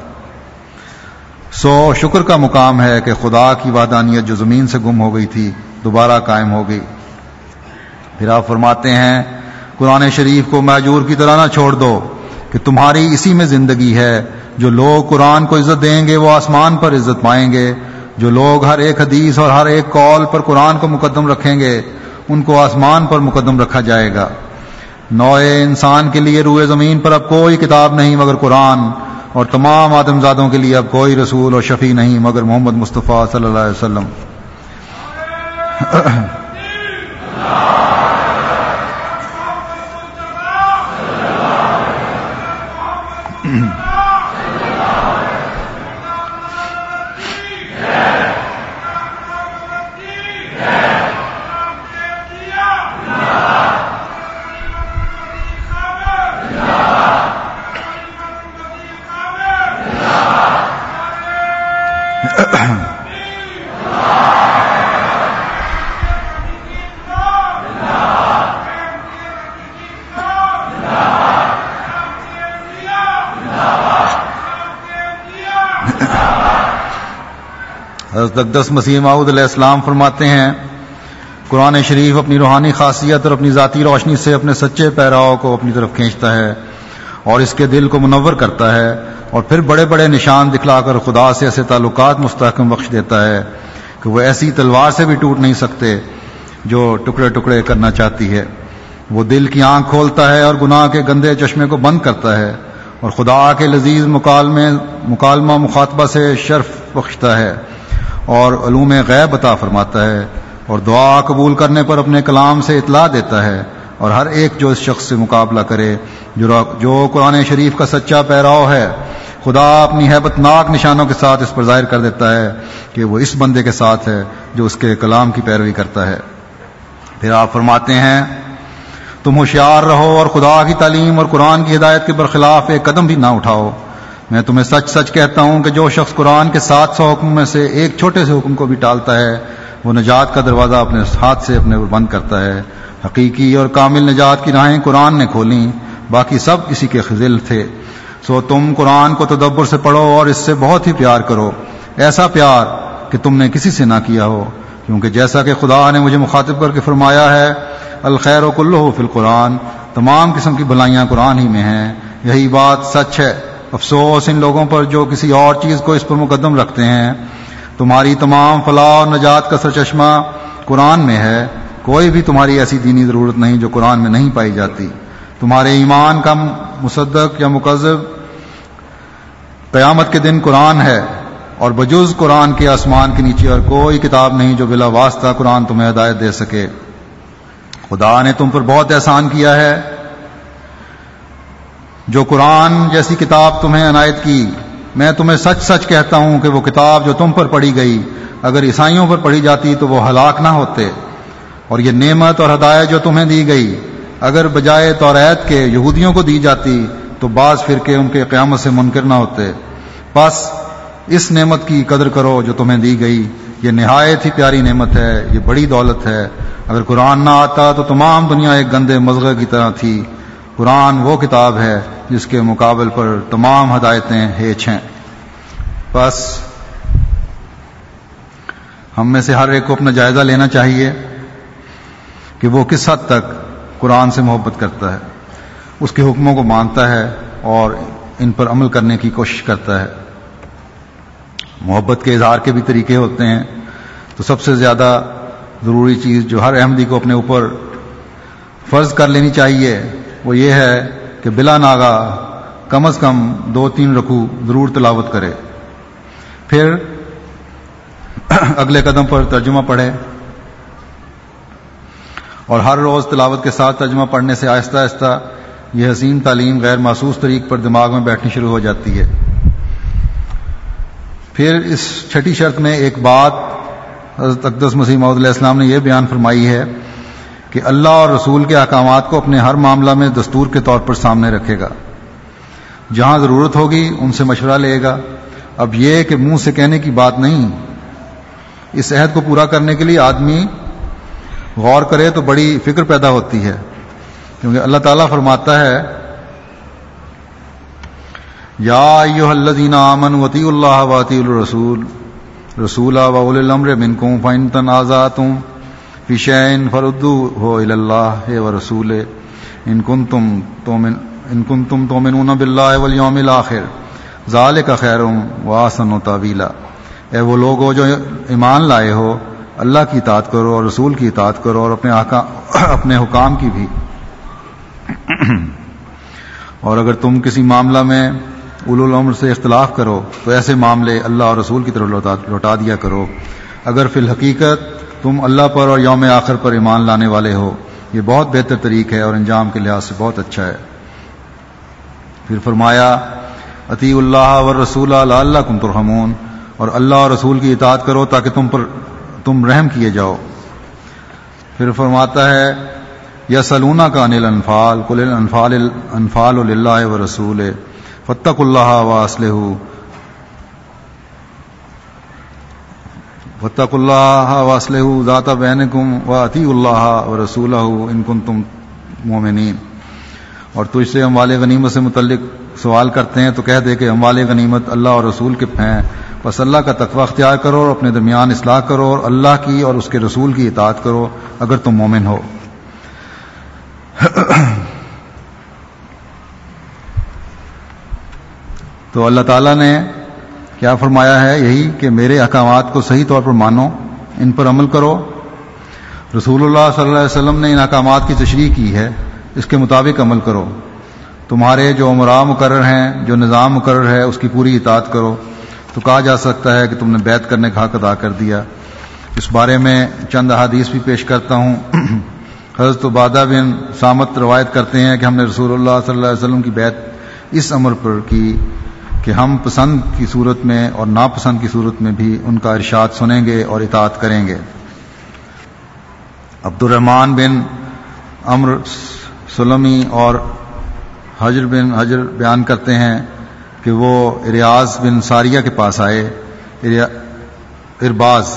سو شکر کا مقام ہے کہ خدا کی وادانیت جو زمین سے گم ہو گئی تھی، دوبارہ قائم ہو گئی۔ پھر آپ فرماتے ہیں، قرآن شریف کو معجور کی طرح نہ چھوڑ دو کہ تمہاری اسی میں زندگی ہے۔ جو لوگ قرآن کو عزت دیں گے، وہ آسمان پر عزت پائیں گے۔ جو لوگ ہر ایک حدیث اور ہر ایک کال پر قرآن کو مقدم رکھیں گے، ان کو آسمان پر مقدم رکھا جائے گا۔ نوئے انسان کے لیے روئے زمین پر اب کوئی کتاب نہیں مگر قرآن۔ اور تمام آدم زادوں کے لیے اب کوئی رسول اور شفیع نہیں مگر محمد مصطفیٰ صلی اللہ علیہ وسلم۔ حضرت اقدس مسیح معود علیہ السلام فرماتے ہیں، قرآن شریف اپنی روحانی خاصیت اور اپنی ذاتی روشنی سے اپنے سچے پیراؤں کو اپنی طرف کھینچتا ہے اور اس کے دل کو منور کرتا ہے اور پھر بڑے بڑے نشان دکھلا کر خدا سے ایسے تعلقات مستحکم بخش دیتا ہے کہ وہ ایسی تلوار سے بھی ٹوٹ نہیں سکتے جو ٹکڑے ٹکڑے کرنا چاہتی ہے۔ وہ دل کی آنکھ کھولتا ہے اور گناہ کے گندے چشمے کو بند کرتا ہے اور خدا کے لذیذ مکالمے، مکالمہ مخاطبہ سے شرف بخشتا ہے۔ اور علوم غیب عطا فرماتا ہے اور دعا قبول کرنے پر اپنے کلام سے اطلاع دیتا ہے اور ہر ایک جو اس شخص سے مقابلہ کرے، جو جو قرآن شریف کا سچا پیراؤ ہے، خدا اپنی حیبت ناک نشانوں کے ساتھ اس پر ظاہر کر دیتا ہے کہ وہ اس بندے کے ساتھ ہے جو اس کے کلام کی پیروی کرتا ہے۔ پھر آپ فرماتے ہیں، تم ہوشیار رہو اور خدا کی تعلیم اور قرآن کی ہدایت کے برخلاف ایک قدم بھی نہ اٹھاؤ۔ میں تمہیں سچ سچ کہتا ہوں کہ جو شخص قرآن کے سات سو حکم میں سے ایک چھوٹے سے حکم کو بھی ٹالتا ہے، وہ نجات کا دروازہ اپنے ہاتھ سے اپنے بند کرتا ہے۔ حقیقی اور کامل نجات کی راہیں قرآن نے کھولیں، باقی سب اسی کے خزل تھے۔ سو تم قرآن کو تدبر سے پڑھو اور اس سے بہت ہی پیار کرو۔ ایسا پیار کہ تم نے کسی سے نہ کیا ہو، کیونکہ جیسا کہ خدا نے مجھے مخاطب کر کے فرمایا ہے، الخیر و کلو فی القرآن۔ تمام قسم کی بھلائیاں قرآن ہی میں ہیں۔ یہی بات سچ ہے۔ افسوس ان لوگوں پر جو کسی اور چیز کو اس پر مقدم رکھتے ہیں۔ تمہاری تمام فلاح اور نجات کا سرچشمہ قرآن میں ہے۔ کوئی بھی تمہاری ایسی دینی ضرورت نہیں جو قرآن میں نہیں پائی جاتی۔ تمہارے ایمان کا مصدق یا مقذب قیامت کے دن قرآن ہے اور بجز قرآن کے آسمان کے نیچے اور کوئی کتاب نہیں جو بلا واسطہ قرآن تمہیں ہدایت دے سکے۔ خدا نے تم پر بہت احسان کیا ہے۔ جو قرآن جیسی کتاب تمہیں عنایت کی، میں تمہیں سچ سچ کہتا ہوں کہ وہ کتاب جو تم پر پڑھی گئی، اگر عیسائیوں پر پڑھی جاتی تو وہ ہلاک نہ ہوتے۔ اور یہ نعمت اور ہدایت جو تمہیں دی گئی، اگر بجائے توریت کے یہودیوں کو دی جاتی تو بعض فرقے ان کے قیامت سے منکر نہ ہوتے۔ بس اس نعمت کی قدر کرو جو تمہیں دی گئی۔ یہ نہایت ہی پیاری نعمت ہے، یہ بڑی دولت ہے۔ اگر قرآن نہ آتا تو تمام دنیا ایک گندے مذغ کی طرح تھی۔ قرآن وہ کتاب ہے جس کے مقابل پر تمام ہدایتیں ہیچ ہیں۔ بس ہم میں سے ہر ایک کو اپنا جائزہ لینا چاہیے کہ وہ کس حد تک قرآن سے محبت کرتا ہے، اس کے حکموں کو مانتا ہے اور ان پر عمل کرنے کی کوشش کرتا ہے۔ محبت کے اظہار کے بھی طریقے ہوتے ہیں، تو سب سے زیادہ ضروری چیز جو ہر احمدی کو اپنے اوپر فرض کر لینی چاہیے وہ یہ ہے کہ بلا ناگا کم از کم دو تین رکو ضرور تلاوت کرے۔ پھر اگلے قدم پر ترجمہ پڑھے۔ اور ہر روز تلاوت کے ساتھ ترجمہ پڑھنے سے آہستہ آہستہ یہ حسین تعلیم غیر محسوس طریق پر دماغ میں بیٹھنی شروع ہو جاتی ہے۔ پھر اس چھٹی شرط میں ایک بات حضرت اقدس مسیح محدود علیہ السلام نے یہ بیان فرمائی ہے کہ اللہ اور رسول کے احکامات کو اپنے ہر معاملہ میں دستور کے طور پر سامنے رکھے گا۔ جہاں ضرورت ہوگی، ان سے مشورہ لے گا۔ اب یہ کہ منہ سے کہنے کی بات نہیں، اس عہد کو پورا کرنے کے لیے آدمی غور کرے تو بڑی فکر پیدا ہوتی ہے۔ کیونکہ اللہ تعالیٰ فرماتا ہے، یا ایوہ الذین آمن وطی اللہ واطی الرسول رسول و الامر منکم فین تنازعتم۔ فی شین فردو ہو اللہ و رسول ان کنتم تومن ان کنتم تومنون باللہ والیوم الاخر۔ ذالک خیر و آسن و تعویلا اے وہ لوگ ہو جو ایمان لائے ہو، اللہ کی اطاعت کرو اور رسول کی اطاعت کرو اور اپنے اپنے حکام کی بھی۔ اور اگر تم کسی معاملہ میں اول العمر سے اختلاف کرو، تو ایسے معاملے اللہ اور رسول کی طرف لوٹا دیا کرو۔ اگر فی الحقیقت تم اللہ پر اور یوم آخر پر ایمان لانے والے ہو۔ یہ بہت بہتر طریق ہے اور انجام کے لحاظ سے بہت اچھا ہے۔ پھر فرمایا عطی اللہ و رسول اللہ کم ترحمون۔ اور اللہ اور رسول کی اطاعت کرو تاکہ تم پر، تم رحم کیے جاؤ۔ پھر فرماتا ہے یا سلونا کا انل انفال کل انفال انفال اللہ و رسول فتق اللہ و اسلح وطق اللہ واسلح ذات بین کم و عطی اللہ و رسول ان کن تم مومنین اور تجھ سے ہم والے غنیمت سے متعلق سوال کرتے ہیں تو کہہ دے کہ ہم والے غنیمت اللہ اور رسول کے ہیں۔ بس اللہ کا تقوی اختیار کرو اور اپنے درمیان اصلاح کرو اور اللہ کی اور اس کے رسول کی اطاعت کرو اگر تم مومن ہو۔ تو اللہ تعالیٰ نے کیا فرمایا ہے؟ یہی کہ میرے احکامات کو صحیح طور پر مانو، ان پر عمل کرو۔ رسول اللہ صلی اللہ علیہ وسلم نے ان احکامات کی تشریح کی ہے، اس کے مطابق عمل کرو۔ تمہارے جو عمرہ مقرر ہیں، جو نظام مقرر ہے، اس کی پوری اطاعت کرو۔ تو کہا جا سکتا ہے کہ تم نے بیت کرنے کا حق ادا کر دیا۔ اس بارے میں چند احادیث بھی پیش کرتا ہوں۔ حضرت عبادہ بن سامت روایت کرتے ہیں کہ ہم نے رسول اللہ صلی اللہ علیہ وسلم کی بیت اس عمر پر کی۔ کہ ہم پسند کی صورت میں اور ناپسند کی صورت میں بھی ان کا ارشاد سنیں گے اور اطاعت کریں گے۔ عبد الرحمن بن امر سلمی اور حجر بن حجر بیان کرتے ہیں کہ وہ ریاض بن ساریہ کے پاس آئے۔ ارباز۔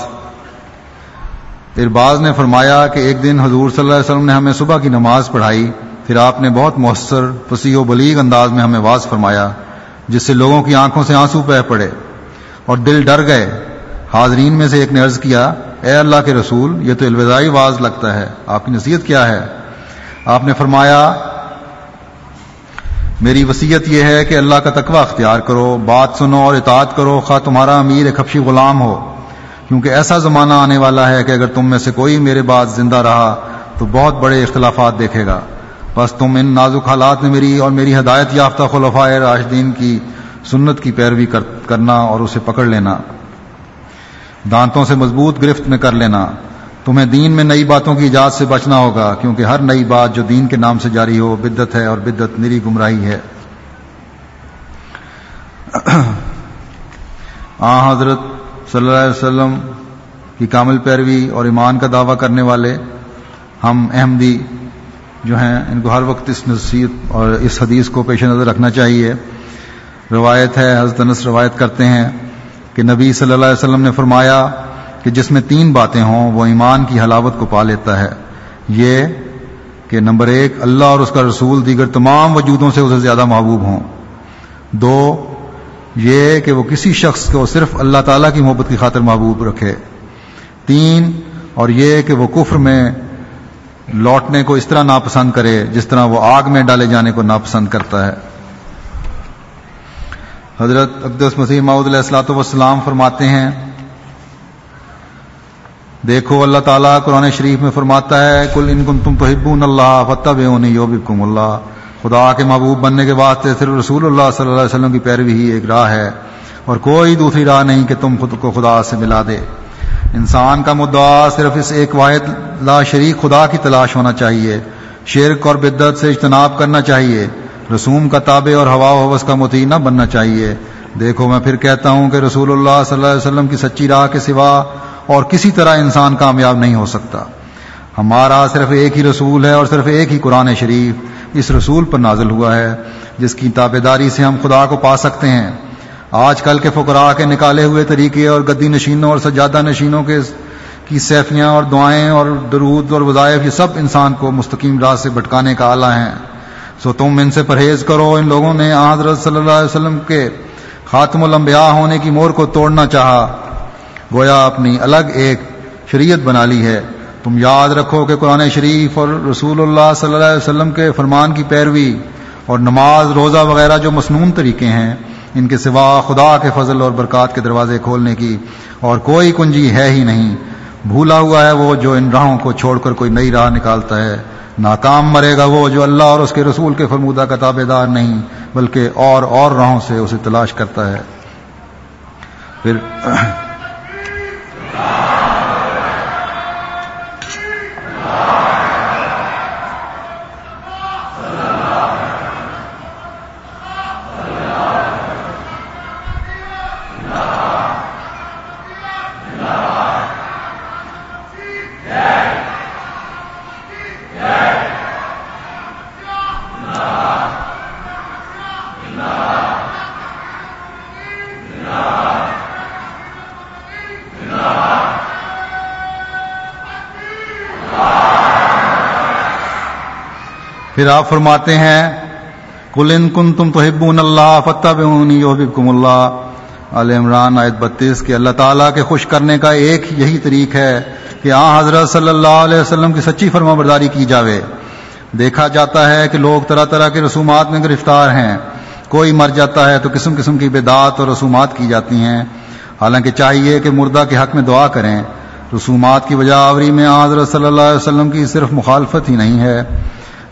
ارباز نے فرمایا کہ ایک دن حضور صلی اللہ علیہ وسلم نے ہمیں صبح کی نماز پڑھائی۔ پھر آپ نے بہت مؤثر، فصیح و بلیغ انداز میں ہمیں واز فرمایا۔ جس سے لوگوں کی آنکھوں سے آنسو پہ پڑے اور دل ڈر گئے۔ حاضرین میں سے ایک نے عرض کیا، اے اللہ کے رسول، یہ تو الوداعی واز لگتا ہے، آپ کی نصیحت کیا ہے؟ آپ نے فرمایا، میری وصیت یہ ہے کہ اللہ کا تقوی اختیار کرو، بات سنو اور اطاعت کرو، خواہ تمہارا امیر ایک خفشی غلام ہو۔ کیونکہ ایسا زمانہ آنے والا ہے کہ اگر تم میں سے کوئی میرے بعد زندہ رہا، تو بہت بڑے اختلافات دیکھے گا۔ بس تم ان نازک حالات میں میری اور میری ہدایت یافتہ خلفۂ راشدین کی سنت کی پیروی کرنا اور اسے پکڑ لینا۔ دانتوں سے مضبوط گرفت میں کر لینا۔ تمہیں دین میں نئی باتوں کی ایجاد سے بچنا ہوگا، کیونکہ ہر نئی بات جو دین کے نام سے جاری ہو بدت ہے اور بدت میری گمراہی ہے۔ آ، حضرت صلی اللہ علیہ وسلم کی کامل پیروی اور ایمان کا دعویٰ کرنے والے ہم احمدی جو ہیں، ان کو ہر وقت اس نصیحت اور اس حدیث کو پیش نظر رکھنا چاہیے۔ روایت ہے، حضرت انس روایت کرتے ہیں کہ نبی صلی اللہ علیہ وسلم نے فرمایا کہ جس میں تین باتیں ہوں، وہ ایمان کی حلاوت کو پا لیتا ہے۔ یہ کہ نمبر ایک، اللہ اور اس کا رسول دیگر تمام وجودوں سے اسے زیادہ محبوب ہوں۔ دو، یہ کہ وہ کسی شخص کو صرف اللہ تعالیٰ کی محبت کی خاطر محبوب رکھے۔ تین، اور یہ کہ وہ کفر میں لوٹنے کو اس طرح ناپسند کرے جس طرح وہ آگ میں ڈالے جانے کو ناپسند کرتا ہے۔ حضرت اقدس مسیح محدود علیہ السلاۃ والسلام فرماتے ہیں، دیکھو اللہ تعالیٰ قرآن شریف میں فرماتا ہے کل ان کن تم تو ہبون اللہ فتح بے اللہ۔ خدا کے محبوب بننے کے واسطے صرف رسول اللہ صلی اللہ علیہ وسلم کی پیروی ہی ایک راہ ہے۔ اور کوئی دوسری راہ نہیں کہ تم خود کو خدا سے ملا دے۔ انسان کا مدعا صرف اس ایک واحد لا شریک خدا کی تلاش ہونا چاہیے، شرک اور بدت سے اجتناب کرنا چاہیے، رسوم کا تابع اور ہوا و حوث کا متی نہ بننا چاہیے۔ دیکھو، میں پھر کہتا ہوں کہ رسول اللہ صلی اللہ علیہ وسلم کی سچی راہ کے سوا اور کسی طرح انسان کامیاب نہیں ہو سکتا۔ ہمارا صرف ایک ہی رسول ہے اور صرف ایک ہی قرآن شریف اس رسول پر نازل ہوا ہے، جس کی تابے داری سے ہم خدا کو پا سکتے ہیں۔ آج کل کے فقراء کے نکالے ہوئے طریقے اور گدی نشینوں اور سجادہ نشینوں کے کی سیفیاں اور دعائیں اور درود اور وظائف، یہ سب انسان کو مستقیم راہ سے بھٹکانے کا آلہ ہیں۔ سو تم ان سے پرہیز کرو، ان لوگوں نے حضرت صلی اللہ علیہ وسلم کے خاتم الانبیاء ہونے کی مور کو توڑنا چاہا۔ گویا اپنی الگ ایک شریعت بنا لی ہے۔ تم یاد رکھو کہ قرآن شریف اور رسول اللہ صلی اللہ علیہ وسلم کے فرمان کی پیروی اور نماز، روزہ وغیرہ جو مصنون طریقے ہیں ان کے سوا خدا کے فضل اور برکات کے دروازے کھولنے کی اور کوئی کنجی ہے ہی نہیں۔ بھولا ہوا ہے وہ جو ان راہوں کو چھوڑ کر کوئی نئی راہ نکالتا ہے۔ ناکام مرے گا وہ جو اللہ اور اس کے رسول کے فرمودہ کا تابے دار نہیں، بلکہ اور اور راہوں سے اسے تلاش کرتا ہے۔ پھر پھر آپ فرماتے ہیں کل ان کن تم تو ہبون اللہ فتح یحببکم اللہ عال عمران آیت بتیس کہ اللہ تعالیٰ کے خوش کرنے کا ایک یہی طریق ہے کہ آ حضرت صلی اللہ علیہ وسلم کی سچی فرما برداری کی جاوے۔ دیکھا جاتا ہے کہ لوگ طرح طرح کے رسومات میں گرفتار ہیں، کوئی مر جاتا ہے تو قسم قسم کی بدعات اور رسومات کی جاتی ہیں۔ حالانکہ چاہیے کہ مردہ کے حق میں دعا کریں۔ رسومات کی وجہ آوری میں حضرت صلی اللہ علیہ وسلم کی صرف مخالفت ہی نہیں ہے۔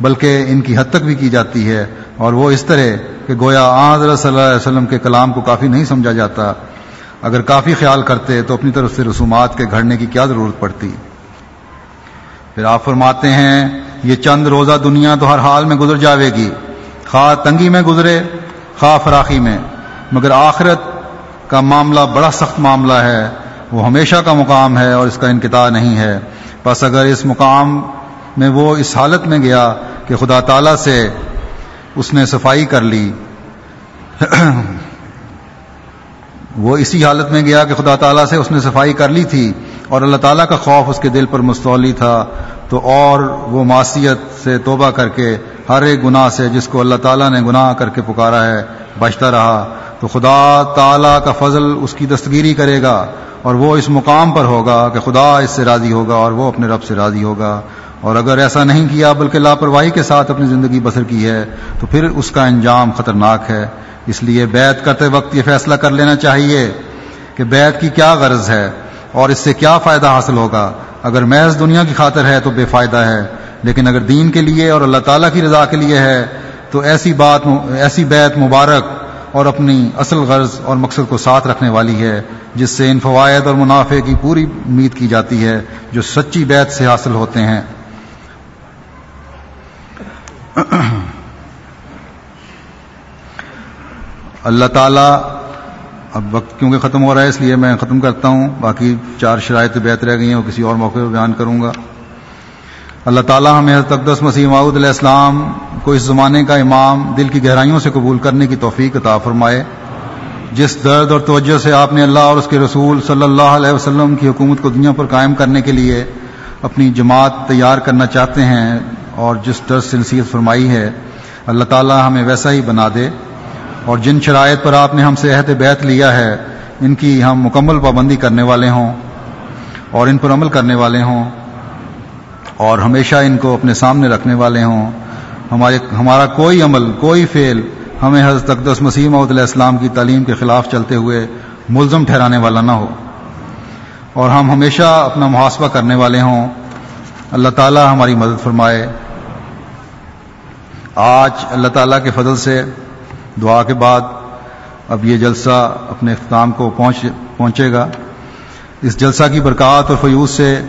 بلکہ ان کی حد تک بھی کی جاتی ہے اور وہ اس طرح کہ گویا حضرت صلی اللہ علیہ وسلم کے کلام کو کافی نہیں سمجھا جاتا، اگر کافی خیال کرتے تو اپنی طرف سے رسومات کے گھڑنے کی کیا ضرورت پڑتی؟ پھر آپ فرماتے ہیں، یہ چند روزہ دنیا تو ہر حال میں گزر جاوے گی۔ خواہ تنگی میں گزرے، خواہ فراخی میں۔ مگر آخرت کا معاملہ بڑا سخت معاملہ ہے۔ وہ ہمیشہ کا مقام ہے اور اس کا انقطاع نہیں ہے۔ بس اگر اس مقام میں وہ اس حالت میں گیا کہ خدا تعالی سے اس نے صفائی کر لی۔ وہ اسی حالت میں گیا کہ خدا تعالیٰ سے اس نے صفائی کر لی تھی اور اللہ تعالیٰ کا خوف اس کے دل پر مستولی تھا۔ تو اور وہ معاشیت سے توبہ کر کے ہر ایک گناہ سے جس کو اللہ تعالیٰ نے گناہ کر کے پکارا ہے بچتا رہا۔ تو خدا تعالیٰ کا فضل اس کی دستگیری کرے گا اور وہ اس مقام پر ہوگا کہ خدا اس سے راضی ہوگا اور وہ اپنے رب سے راضی ہوگا۔ اور اگر ایسا نہیں کیا بلکہ لاپرواہی کے ساتھ اپنی زندگی بسر کی ہے، تو پھر اس کا انجام خطرناک ہے۔ اس لیے بیت کرتے وقت یہ فیصلہ کر لینا چاہیے کہ بیت کی کیا غرض ہے اور اس سے کیا فائدہ حاصل ہوگا۔ اگر محض دنیا کی خاطر ہے تو بے فائدہ ہے، لیکن اگر دین کے لیے اور اللہ تعالیٰ کی رضا کے لیے ہے، تو ایسی بات ایسی بیت مبارک اور اپنی اصل غرض اور مقصد کو ساتھ رکھنے والی ہے، جس سے ان فوائد اور منافع کی پوری امید کی جاتی ہے جو سچی بیت سے حاصل ہوتے ہیں۔ اللہ تعالیٰ اب وقت کیونکہ ختم ہو رہا ہے اس لیے میں ختم کرتا ہوں، باقی چار شرائط بیت رہ گئی ہیں، وہ کسی اور موقع پہ بیان کروں گا۔ اللہ تعالیٰ ہمیں تقدس مسیح معود علیہ السلام کو اس زمانے کا امام دل کی گہرائیوں سے قبول کرنے کی توفیق عطا فرمائے۔ جس درد اور توجہ سے آپ نے اللہ اور اس کے رسول صلی اللہ علیہ وسلم کی حکومت کو دنیا پر قائم کرنے کے لیے اپنی جماعت تیار کرنا چاہتے ہیں اور جس درد سے نصیحت فرمائی ہے، اللہ تعالیٰ ہمیں ویسا ہی بنا دے۔ اور جن شرائط پر آپ نے ہم سے عہد بیت لیا ہے، ان کی ہم مکمل پابندی کرنے والے ہوں اور ان پر عمل کرنے والے ہوں اور ہمیشہ ان کو اپنے سامنے رکھنے والے ہوں۔ ہمارے ہمارا کوئی عمل، کوئی فعل ہمیں حضرت اقدس مسیم علیہ السلام کی تعلیم کے خلاف چلتے ہوئے ملزم ٹھہرانے والا نہ ہو۔ اور ہم ہمیشہ اپنا محاسبہ کرنے والے ہوں۔ اللہ تعالیٰ ہماری مدد فرمائے۔ آج اللہ تعالیٰ کے فضل سے دعا کے بعد اب یہ جلسہ اپنے اختتام کو پہنچ پہنچے گا۔ اس جلسہ کی برکات اور فیوز سے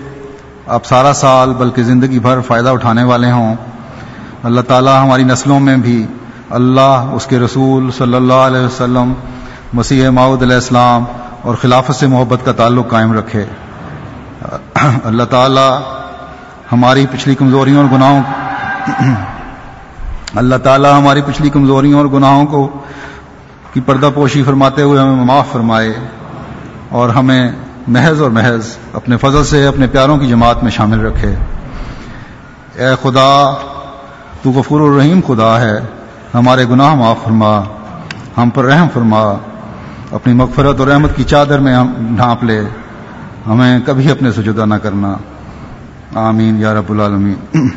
اب سارا سال بلکہ زندگی بھر فائدہ اٹھانے والے ہوں۔ اللہ تعالیٰ ہماری نسلوں میں بھی اللہ، اس کے رسول صلی اللہ علیہ وسلم، مسیح معود علیہ السلام اور خلافت سے محبت کا تعلق قائم رکھے۔ اللہ تعالیٰ ہماری پچھلی کمزوریوں اور گناہوں اللہ تعالیٰ ہماری پچھلی کمزوریوں اور گناہوں کو کی پردہ پوشی فرماتے ہوئے ہمیں معاف فرمائے اور ہمیں محض اور محض اپنے فضل سے اپنے پیاروں کی جماعت میں شامل رکھے۔ اے خدا، تو غفور الرحیم خدا ہے، ہمارے گناہ معاف فرما، ہم پر رحم فرما، اپنی مغفرت اور رحمت کی چادر میں ہم ڈھانپ لے، ہمیں کبھی اپنے سے جدا نہ کرنا۔ آمین یا رب العالمین۔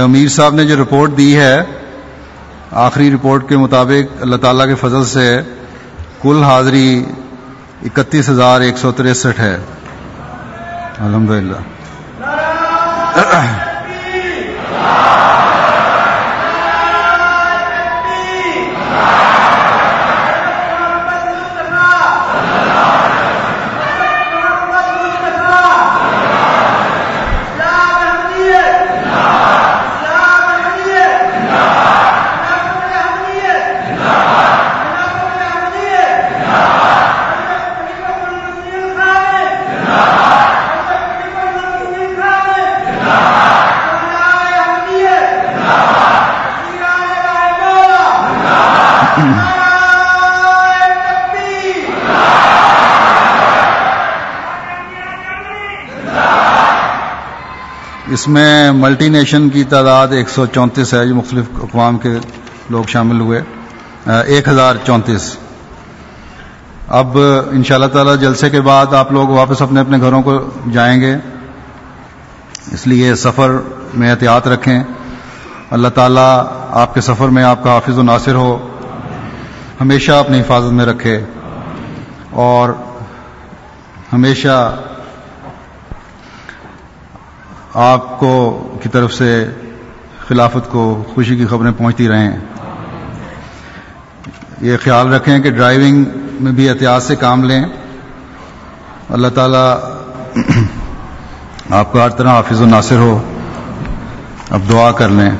امیر صاحب نے جو رپورٹ دی ہے، آخری رپورٹ کے مطابق اللہ تعالیٰ کے فضل سے کل حاضری اکتیس ہزار ایک سو تریسٹھ ہے۔ الحمد للہ اس میں ملٹی نیشن کی تعداد ایک سو چونتیس ہے جو مختلف اقوام کے لوگ شامل ہوئے۔ ایک ہزار چونتیس۔ اب ان شاء اللہ تعالی جلسے کے بعد آپ لوگ واپس اپنے اپنے گھروں کو جائیں گے۔ اس لیے سفر میں احتیاط رکھیں۔ اللہ تعالیٰ آپ کے سفر میں آپ کا حافظ و ناصر ہو۔ ہمیشہ اپنی حفاظت میں رکھے۔ اور ہمیشہ آپ کو کی طرف سے خلافت کو خوشی کی خبریں پہنچتی رہیں۔ یہ خیال رکھیں کہ ڈرائیونگ میں بھی احتیاط سے کام لیں۔ اللہ تعالیٰ آپ کا ہر طرح حافظ و ناصر ہو۔ اب دعا کر لیں۔